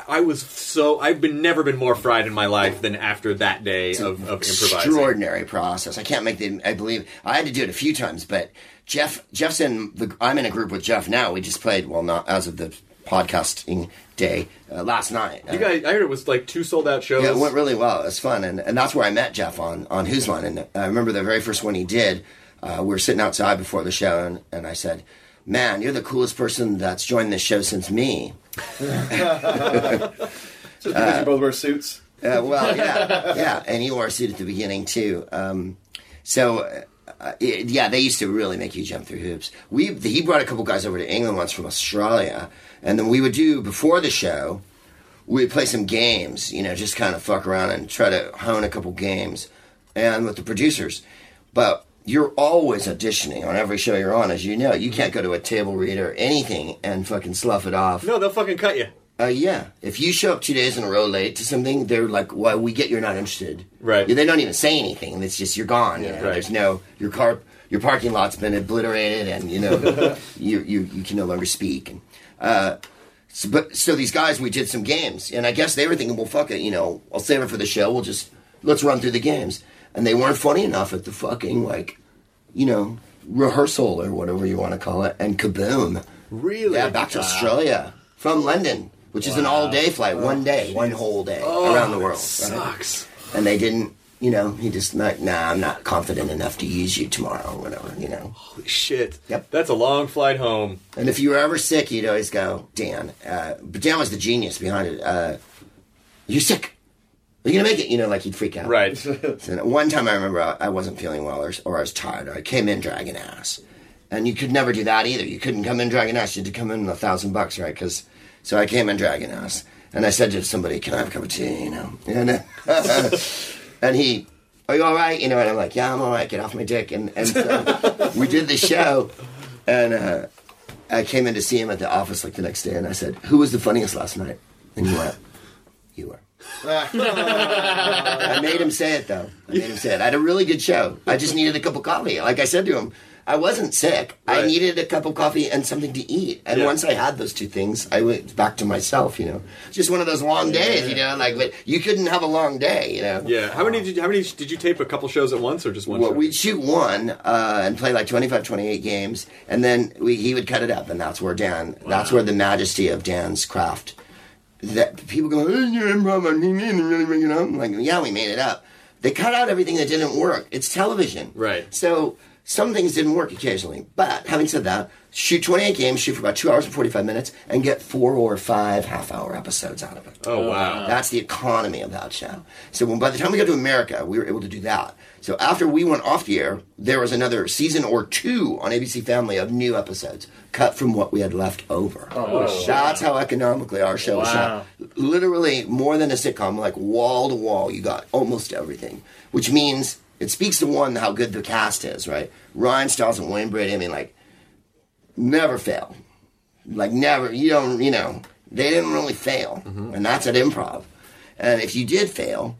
I- was so I've been never been more fried in my life than after that day of, of improvising. extraordinary process. I can't make the. I believe I had to do it a few times, but Jeff, Jeff's in. The, I'm in a group with Jeff now. We just played. Well, not as of the podcasting day uh, last night. You Uh, guys, I heard it was like two sold out shows. yeah, it went really well. It was fun, and, and that's where I met Jeff on on Whose Line. And I remember the very first one he did. Uh, we were sitting outside before the show, and, and I said, "Man, you're the coolest person that's joined this show since me." Because you both wear suits. Uh, well, yeah, yeah, and he wore a suit at the beginning too. Um, so, uh, it- yeah, they used to really make you jump through hoops. We he brought a couple guys over to England once from Australia, and then we would do before the show. We'd play some games, you know, just kind of fuck around and try to hone a couple games, and with the producers. But you're always auditioning on every show you're on, as you know. You can't go to a table read or anything and fucking slough it off. no, they'll fucking cut you. Uh, yeah. If you show up two days in a row late to something, they're like, "Well, we get you're not interested." Right. Yeah, they don't even say anything. It's just you're gone. you know? right. There's no your car, your parking lot's been obliterated, and you know you you you can no longer speak. And uh, so, but so these guys, we did some games, and I guess they were thinking, "Well, fuck it, you know, I'll save it for the show. We'll just let's run through the games." And they weren't funny enough at the fucking like, you know, rehearsal or whatever you want to call it, and kaboom. Really? Yeah, back to Australia from London, which is an all-day flight, one day, one whole day around the world. right? Sucks. And they didn't, you know, he just like, nah, I'm not confident enough to use you tomorrow or whatever, you know. Holy shit. Yep. That's a long flight home. And if you were ever sick, you'd always go, Dan. Uh, but Dan was the genius behind it. Uh, you're sick. Are you gonna make it? You know, like he'd freak out. Right. So one time I remember I, I wasn't feeling well or, or I was tired. Or I came in dragging ass, and you could never do that either. You couldn't come in dragging ass. You had to come in with a thousand bucks, right? Because so I came in dragging ass, and I said to somebody, "Can I have a cup of tea?" You know, and and he, "Are you all right?" You know, and I'm like, "Yeah, I'm all right. Get off my dick." And and so we did the show, and uh, I came in to see him at the office like the next day, and I said, "Who was the funniest last night?" And he went, "You were." I made him say it though. I made him say it. I had a really good show. I just needed a cup of coffee. Like I said to him, I wasn't sick. I needed a cup of coffee and something to eat. And Yeah. once I had those two things, I went back to myself. You know, It's just one of those long days. You know, like but you couldn't have a long day. You know. Yeah. How many did you, how many did you tape a couple shows at once or just one Well, show? we'd shoot one uh, and play like 25, 28 games, and then we, he would cut it up, and that's where Dan, that's where the majesty of Dan's craft. That people go, improv, you mean really make it up. I'm like, yeah, we made it up. They cut out everything that didn't work. It's television, Right. So some things didn't work occasionally. But having said that, shoot 28 games, shoot for about two hours and 45 minutes, and get four or five half hour episodes out of it. Oh wow. That's the economy of that show. So when, by the time we got to America, we were able to do that. So after we went off the air, there was another season or two on ABC Family of new episodes cut from what we had left over. Oh, That's how economically our show was Wow. shot. Literally more than a sitcom, like wall to wall, you got almost everything. Which means it speaks to one how good the cast is, right? Ryan Stiles and Wayne Brady, I mean, like never fail. Like never, you don't, you know, they didn't really fail, and that's at improv. And if you did fail,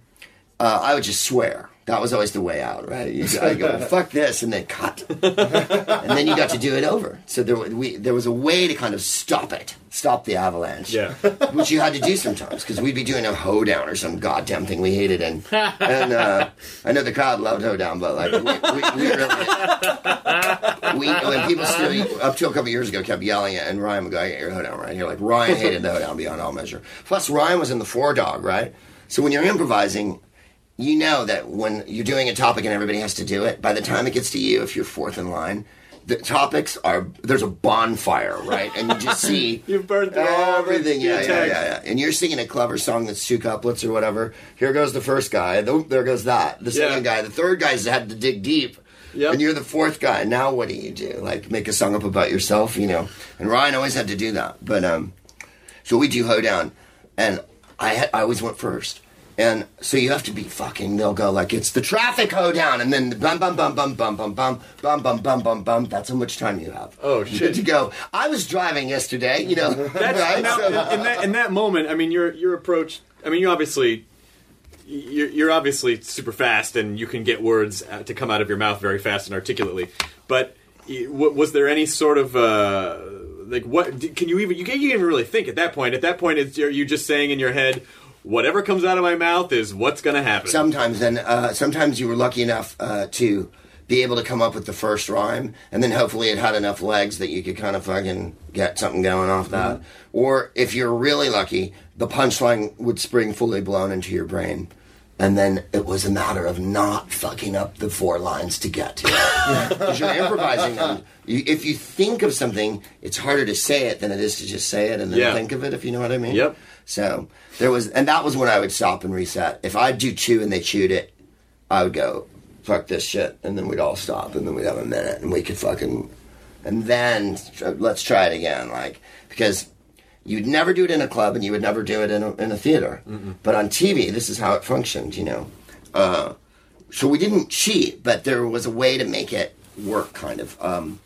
uh, I would just swear. That was always the way out, right? You I go, fuck this, and then cut, and then you got to do it over. So there, we, there was a way to kind of stop it, stop the avalanche, Yeah. which you had to do sometimes because we'd be doing a hoedown or some goddamn thing we hated, and and uh, I know the crowd loved hoedown, but like we, we, we really we when people still up till a couple years ago kept yelling it, and Ryan would go, "I get your hoedown right here." Like Ryan hated the hoedown beyond all measure. Plus, Ryan was in the four dog, right? So when you're improvising, you know that when you're doing a topic and everybody has to do it, by the time it gets to you, if you're fourth in line. The topics are there's a bonfire, right? And you just see You've burned through all of it. everything. Yeah, yeah, yeah, yeah. And you're singing a clever song that's two couplets or whatever. Here goes the first guy. th- There goes that. The second Yeah. guy. The third guy's had to dig deep. Yep. And you're the fourth guy. Now what do you do? Like make a song up about yourself, you know? And Ryan always had to do that. But um, so we do hoedown, and I I always went first. And so you have to be fucking. They'll go like it's the traffic hoedown, and then the bum bum bum bum bum bum bum bum bum bum bum bum. That's how much time you have. Oh, shit. to go. I was driving yesterday, you know. That's right? now, So- in, that, in that moment. I mean, your your approach. I mean, you obviously. You're, you're obviously super fast, and you can get words uh, to come out of your mouth very fast and articulately. But was there any sort of uh, like what? Can you even you can't even really think at that point? At that point, it's, are you just saying in your head, whatever comes out of my mouth is what's going to happen? Sometimes, and uh, sometimes you were lucky enough uh, to be able to come up with the first rhyme, and then hopefully it had enough legs that you could kind of fucking get something going off that. Or if you're really lucky, the punchline would spring fully blown into your brain. And then it was a matter of not fucking up the four lines to get to it. Because you're improvising. And you, if you think of something, it's harder to say it than it is to just say it and then Yeah. think of it, if you know what I mean. Yep. So there was, and that was when I would stop and reset. If I'd do two and they chewed it, I would go, fuck this shit. And then we'd all stop and then we'd have a minute and we could fucking, and then let's try it again. Like, because you'd never do it in a club and you would never do it in a, in a theater. But on TV, this is how it functioned, you know. Uh, so we didn't cheat, but there was a way to make it work, kind of. Um,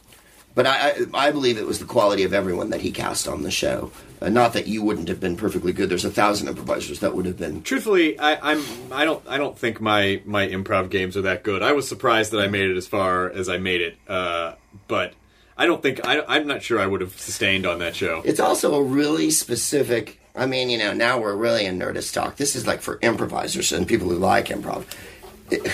but I, I, I believe it was the quality of everyone that he cast on the show. Uh, not that you wouldn't have been perfectly good. There's a thousand improvisers that would have been. Truthfully, I, I'm I don't I don't think my my improv games are that good. I was surprised that I made it as far as I made it, uh, but I don't think I, I'm not sure I would have sustained on that show. It's also a really specific. I mean, you know, now we're really in Nerdist talk. This is like for improvisers and people who like improv.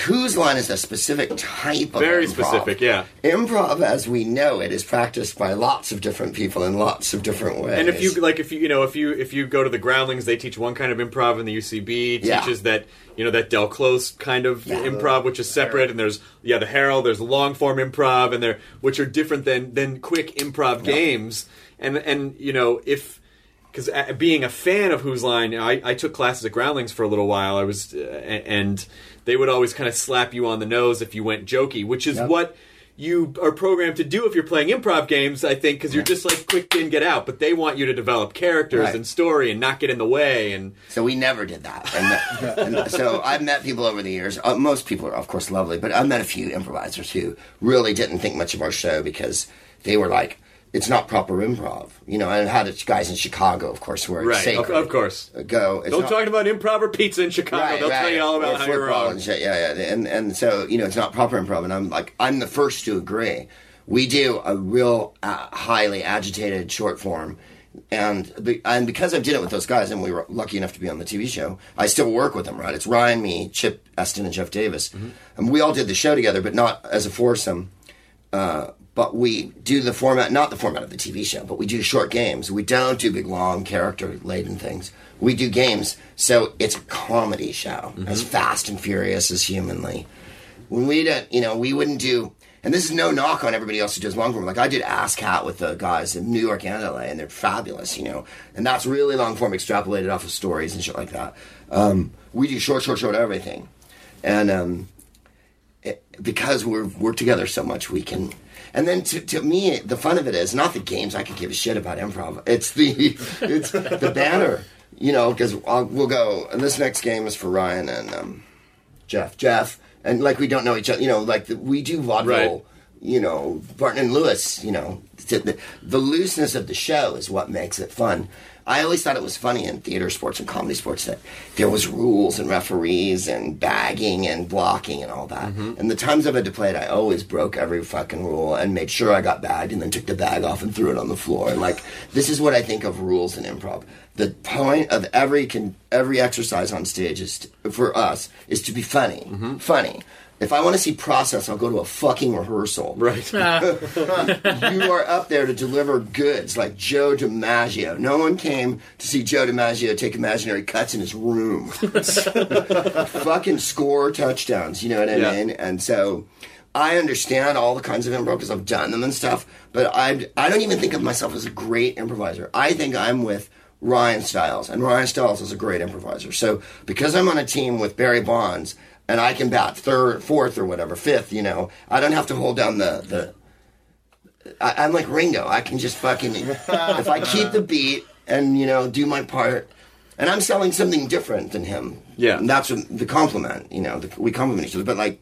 Whose line is a specific type of Very improv. specific, yeah. Improv, as we know it, is practiced by lots of different people in lots of different ways. And if you like, if you you know, if you if you go to the Groundlings, they teach one kind of improv, and the UCB Yeah. teaches that you know that Del Close kind of improv, which is separate. And there's yeah, the Harold, there's long form improv, and there which are different than than quick improv games. And and you know if because being a fan of Whose Line, I, I took classes at Groundlings for a little while. I was uh, and they would always kind of slap you on the nose if you went jokey, which is what you are programmed to do if you're playing improv games. I think because you're just like quick in, get out, but they want you to develop characters Right. and story and not get in the way. And So we never did that. And, and so I've met people over the years. Uh, most people are, of course, lovely, but I've met a few improvisers who really didn't think much of our show because they were like, "It's not proper improv," you know. And I had guys in Chicago, of course, where it's right, of, sacred. of course. Go. It's Don't not- talk about improv or pizza in Chicago. They'll tell you all about Or how you're wrong. Yeah, yeah. And and so you know, it's not proper improv, and I'm like, I'm the first to agree. We do a real uh, highly agitated short form. And and because I did it with those guys, and we were lucky enough to be on the TV show, I still work with them. Right? It's Ryan, me, Chip Esten, and Jeff Davis, Mm-hmm. and we all did the show together, but not as a foursome Uh, but we do the format, not the format of the TV show, but we do short games. We don't do big, long, character laden things. We do games. So it's a comedy show, as fast and furious as humanly. When we don't, you know, we wouldn't do, and this is no knock on everybody else who does long form. Like I did Ass Cat with the guys in New York and LA, and they're fabulous, you know. And that's really long form extrapolated off of stories and shit like that. Um, we do short, short, short everything, and um, it, because we're we're together so much, we can. And then to, to me, the fun of it is not the games. I could give a shit about improv. It's the it's the banner, you know. Because we'll go. And this next game is for Ryan and um, Jeff. Jeff and like we don't know each other. You know, like the, we do vaudeville. Right. You know, Barton and Lewis. You know, the, the, the looseness of the show is what makes it fun. I always thought it was funny in theater sports and comedy sports that there was rules and referees and bagging and blocking and all that. Mm-hmm. And the times I've had to play it, I always broke every fucking rule and made sure I got bagged and then took the bag off and threw it on the floor. And like this is what I think of rules in improv. The point of every con- every exercise on stage is to, for us is to be funny, mm-hmm. funny. If I want to see process, I'll go to a fucking rehearsal. Right. Ah. you are up there to deliver goods like Joe DiMaggio. No one came to see Joe DiMaggio take imaginary cuts in his room. Fucking score touchdowns, you know what I Yeah. mean? And so I understand all the kinds of improv because I've done them and stuff, but I I don't even think of myself as a great improviser. I think I'm with Ryan Stiles, and Ryan Stiles is a great improviser. So because I'm on a team with Barry Bonds and I can bat third, fourth, or whatever, fifth, you know, I don't have to hold down the the I, I'm like Ringo. I can just fucking if I keep the beat and you know do my part, and I'm selling something different than him. Yeah. and that's what the compliment. You know, the, we compliment each other. But like,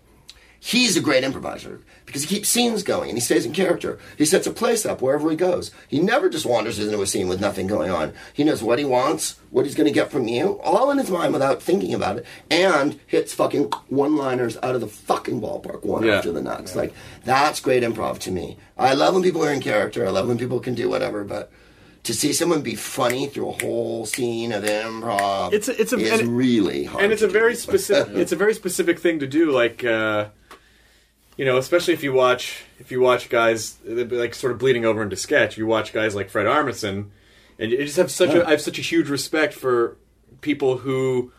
he's a great improviser because he keeps scenes going and he stays in character. He sets a place up wherever he goes. He never just wanders into a scene with nothing going on. He knows what he wants, what he's going to get from you, all in his mind without thinking about it, and hits fucking one-liners out of the fucking ballpark one Yeah. after the next. Like that's great improv to me. I love when people are in character. I love when people can do whatever, but. To see someone be funny through a whole scene of improv It's a- it's a- is really hard. and it's a very do. specific it's a very specific thing to do like uh you know especially if you watch if you watch guys like sort of bleeding over into sketch you watch guys like fred armisen and you just have such a i have such a huge respect for people who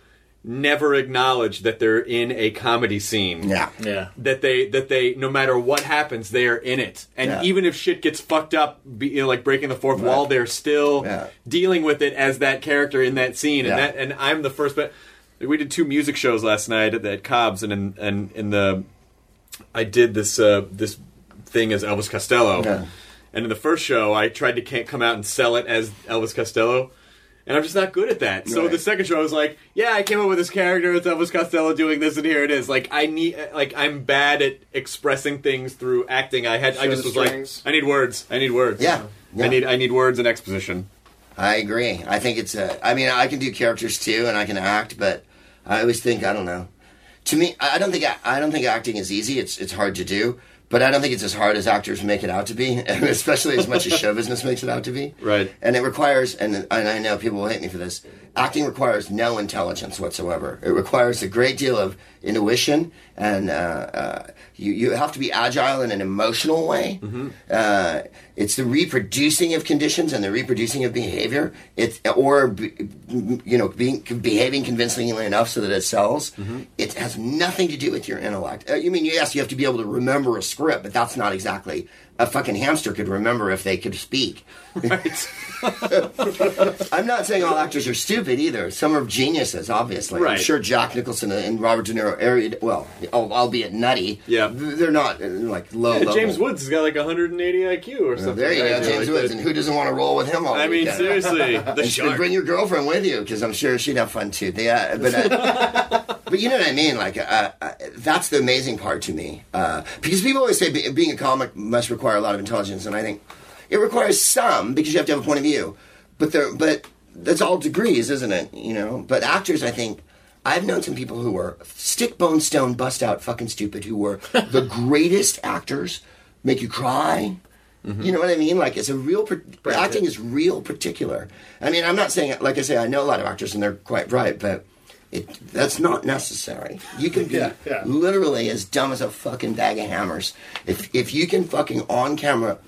never acknowledge that they're in a comedy scene Yeah. Yeah. that they that they no matter what happens they are in it and Yeah. even if shit gets fucked up be, you know, like breaking the fourth wall they're still Yeah. dealing with it as that character in that scene and Yeah. that and i'm the first but we did two music shows last night at, at cobb's and in and in the i did this uh this thing as elvis costello Yeah. and in the first show i tried to can't come out and sell it as elvis costello and I'm just not good at that. So Right. the second show, I was like, "Yeah, I came up with this character. It's Elvis Costello doing this, and here it is." Like I need, like I'm bad at expressing things through acting. I had, I just was strings. like, I need words. I need words. Yeah. I need, I need words and exposition. I agree. I think it's a. I mean, I can do characters too, and I can act, but I always think I don't know. To me, I I don't think I don't think acting is easy. It's it's hard to do, but I don't think it's as hard as actors make it out to be, and especially as much as show business makes it out to be. Right. And it requires, and and I know people will hate me for this. Acting requires no intelligence whatsoever. It requires a great deal of intuition, and uh, uh, you you have to be agile in an emotional way. Uh, it's the reproducing of conditions and the reproducing of behavior. It's or you know being behaving convincingly enough so that it sells. It has nothing to do with your intellect. Uh, you mean yes, you have to be able to remember a script, but that's not exactly a fucking hamster could remember if they could speak. Right. I'm not saying all actors are stupid either. Some are geniuses, obviously. I'm Right. sure Jack Nicholson and Robert De Niro, are, well, albeit nutty, Yeah. they're not uh, like low Yeah, level. James Woods has got like 180 IQ or something. There you go. James Like Woods. that. And who doesn't want to roll with him all I mean, weekend? seriously, the And shark. bring your girlfriend with you because I'm sure she'd have fun too. They, uh, but, uh, but you know what I mean. Like uh, uh, that's the amazing part to me uh, because people always say be, being a comic must require a lot of intelligence, and I think it requires some because you have to have a point of view. But there, but that's all degrees, isn't it? You know. But actors, I think. I've known some people who were stick, bone, stone, bust out, fucking stupid, who were the greatest actors, make you cry. Mm-hmm. You know what I mean? Like it's a real par- acting is real particular. I mean, I'm not saying like I say I know a lot of actors and they're quite bright, but it that's not necessary. You can be Yeah, yeah. literally as dumb as a fucking bag of hammers if if you can fucking on camera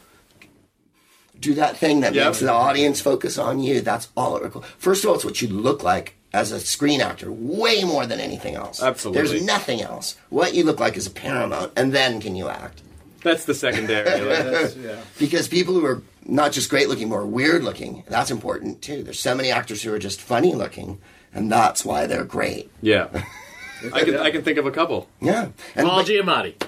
do that thing that Yep. makes the audience focus on you. That's all it requires. First of all, it's what you look like as a screen actor, way more than anything else. Absolutely. There's nothing else. What you look like is paramount, and then can you act? That's the secondary. like- That's, yeah. because people who are not just great looking, but are weird looking, that's important too. There's so many actors who are just funny looking, and that's why they're great. yeah. I can I can think of a couple. Yeah, and Paul but- Giamatti.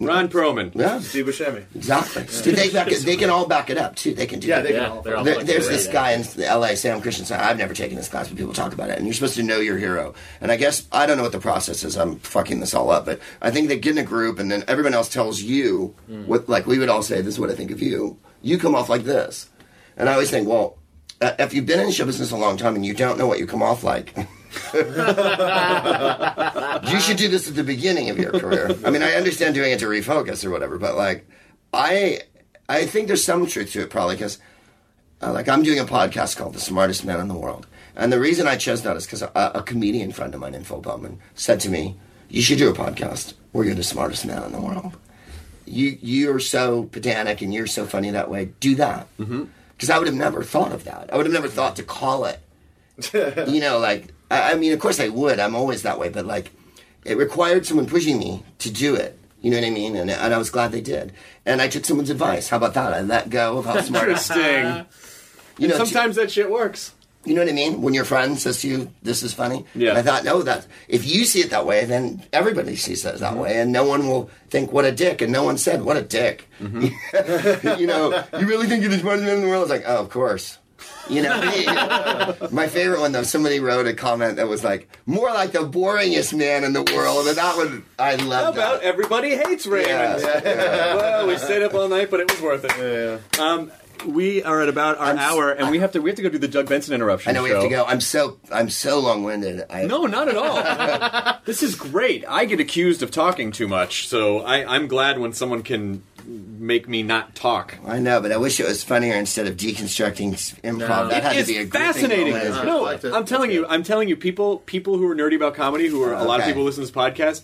Ron Perlman. yeah, Steve Buscemi. exactly. They, back it, they can all back it up too. They can do. Yeah, it. they can Yeah, all. they're all There- fucking there's this at guy it. in L.A., Sam Christensen. I've never taken this class, but people talk about it, and you're supposed to know your hero. And I guess I don't know what the process is. I'm fucking this all up, but I think they get in a group, and then everyone else tells you what. Like we would all say, "This is what I think of you." You come off like this, and I always think, well, uh, if you've been in show business a long time and you don't know what you come off like. you should do this at the beginning of your career. I mean, I understand doing it to refocus or whatever, but like, I, I think there's some truth to it probably because uh, like I'm doing a podcast called The Smartest Man in the World, and the reason I chose that is because a, a comedian friend of mine in Phil Bowman said to me, "You should do a podcast where you're the smartest man in the world. You you're so pedantic and you're so funny that way. Do that." Because I would have never thought of that. I would have never thought to call it. you know, like I, I mean, of course I would. I'm always that way, but like it required someone pushing me to do it. You know what I mean? And, and I was glad they did. And I took someone's advice. How about that? I let go of how smart. Interesting. You know, Sometimes that shit works. you know what I mean? When your friend says to you, "This is funny," Yeah. And I thought, no, that if you see it that way, then everybody sees it Mm-hmm. that way, and no one will think, "What a dick," and no one said, "What a dick." Mm-hmm. you know, you really think you're the smartest man in the world? It's like, oh, of course. You know, my favorite one though. Somebody wrote a comment that was like, "More like the boringest man in the world," and that one I How love. about that. everybody hates Raymond? Yeah. well, we stayed up all night, but it was worth it. Um, we are at about our I'm hour, and we have to we have to go do the Doug Benson interruption. I know we show. have to go. I'm so I'm so long winded. No, not at all. this is great. I get accused of talking too much, so I, I'm glad when someone can make me not talk. I know, but I wish it was funnier instead of deconstructing improv. No. that had It's to be a fascinating. moment. No, liked. I'm telling you, I'm telling you, people people who are nerdy about comedy, who are a lot of people who listen to this podcast.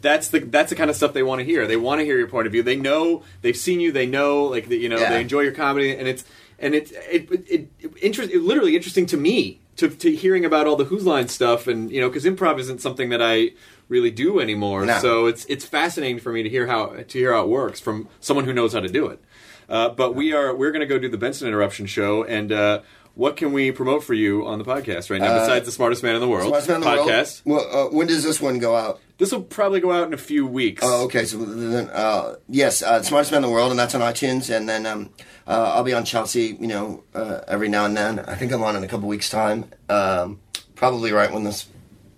That's the that's the kind of stuff they want to hear. They want to hear your point of view. They know they've seen you. They know like that you know Yeah. they enjoy your comedy, and it's and it's it, it, it, interest, it literally interesting to me to, to hearing about all the Whose Line stuff, and you know because improv isn't something that I really do anymore. No. So it's it's fascinating for me to hear how to hear how it works from someone who knows how to do it. Uh, but we are we're going to go do the Benson Interruption show, and uh, what can we promote for you on the podcast right now besides the smartest man in the world Uh, Smartest Man the World? podcast? Well, uh, when does this one go out? This will probably go out in a few weeks. Oh, okay. So then, uh, yes, uh, Smartest Man in the World, and that's on iTunes. And then um, uh, I'll be on Chelsea, you know, uh, every now and then. I think I'm on in a couple weeks' time, um, probably right when this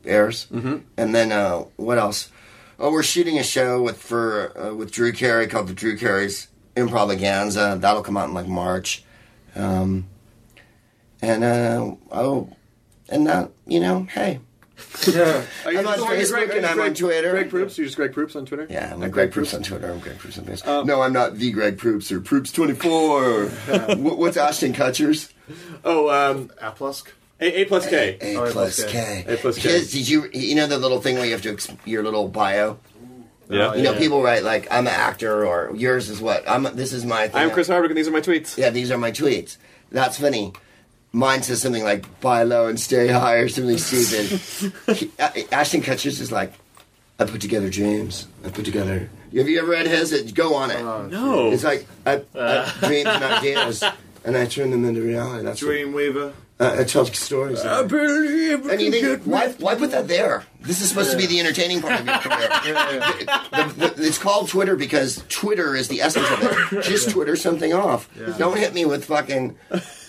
airs. Mm-hmm. And then uh, what else? Oh, we're shooting a show with for uh, with Drew Carey called the Drew Carey's Improvaganza. That'll come out in like March. Um, and uh, oh, and that you know, hey. Are you I'm on just- Facebook Greg- and I'm Greg- on Twitter. Greg Proops? you're just Greg Proops on Twitter? Yeah, I'm At Greg Proops on Twitter. I'm Greg Proops on Facebook. Um, no, I'm not the Greg Proops or Proops24. Wh- What's Ashton Kutcher's? Oh, um, Aplusk. A, A plus K. A Oh, A plus plus K. A plus K. Kids, Did you you know the little thing where you have to ex- your little bio? Yeah. You know, people write like I'm an actor or yours is what I'm. This is my. Thing. I'm Chris Hardwick, and these are my tweets. Yeah, these are my tweets. That's funny. Mine says something like "buy low and stay high" or something stupid. He- Ashton Kutcher's is like, "I put together dreams. I put together." Have you ever read his? It- Go on it. No. It's like I, I dreams and ideas, and I turn them into reality. That's what, Dreamweaver. uh, I tell stories. I believe and you think, why, why put that there? This is supposed to be the entertaining part of your career. The- the- it's called Twitter because Twitter is the essence of it. Just Twitter something off. Don't hit me with fucking.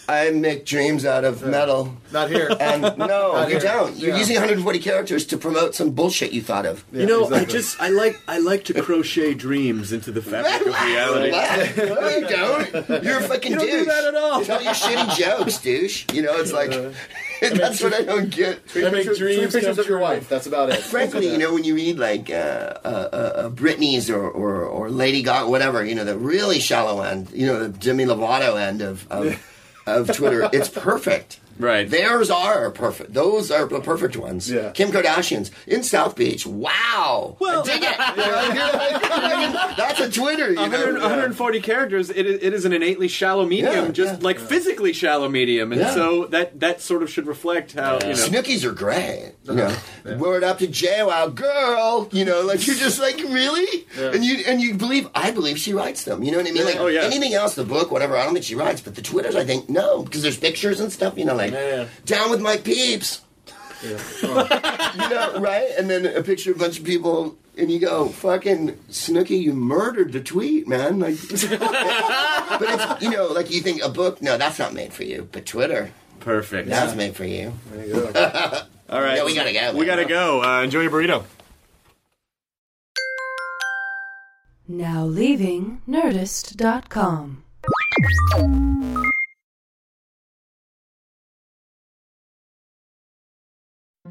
I make dreams out of metal. Not here. And no, you here. don't. You're Yeah. using 140 characters to promote some bullshit you thought of. You know, I exactly. just I like I like to crochet dreams into the fabric of reality. no, you don't. You're a fucking You don't douche. do that at all. Tell your shitty jokes, douche. You know, it's like that's what I don't get. Three I make pictures, dreams three pictures come of your true. wife. That's about it. Frankly, you know, when you read like uh, uh, uh, uh, Britney's or, or, or Lady Gaga, whatever, you know, the really shallow end, you know, the Jimmy Lovato end of of, of Twitter, it's perfect. Right. Theirs are perfect. Those are the perfect ones. Yeah. Kim Kardashian's in South Beach. Wow. Well- I dig it. That's a Twitter. You 100, know? 140 characters. It is, it is an innately shallow medium, Yeah, just yeah. like physically shallow medium, and Yeah. so that that sort of should reflect how you know. Snookies are great. You uh-huh. know, word up to JWoww, girl. You know, like you're just like really, and you and you believe. I believe she writes them. You know what I mean? Like Oh, yeah. anything else, the book, whatever. I don't think she writes, but the Twitters, I think no, because there's pictures and stuff. You know, like Yeah. down with my peeps. you know, right? And then a picture of a bunch of people, and you go, "Fucking Snooki, you murdered the tweet, man!" Like, but it's you know, like you think a book. No, that's not made for you. But Twitter, Perfect. that's made for you. There you go. All right. Yeah, we gotta go. We gotta go. Uh, enjoy your burrito. Now leaving Nerdist.com.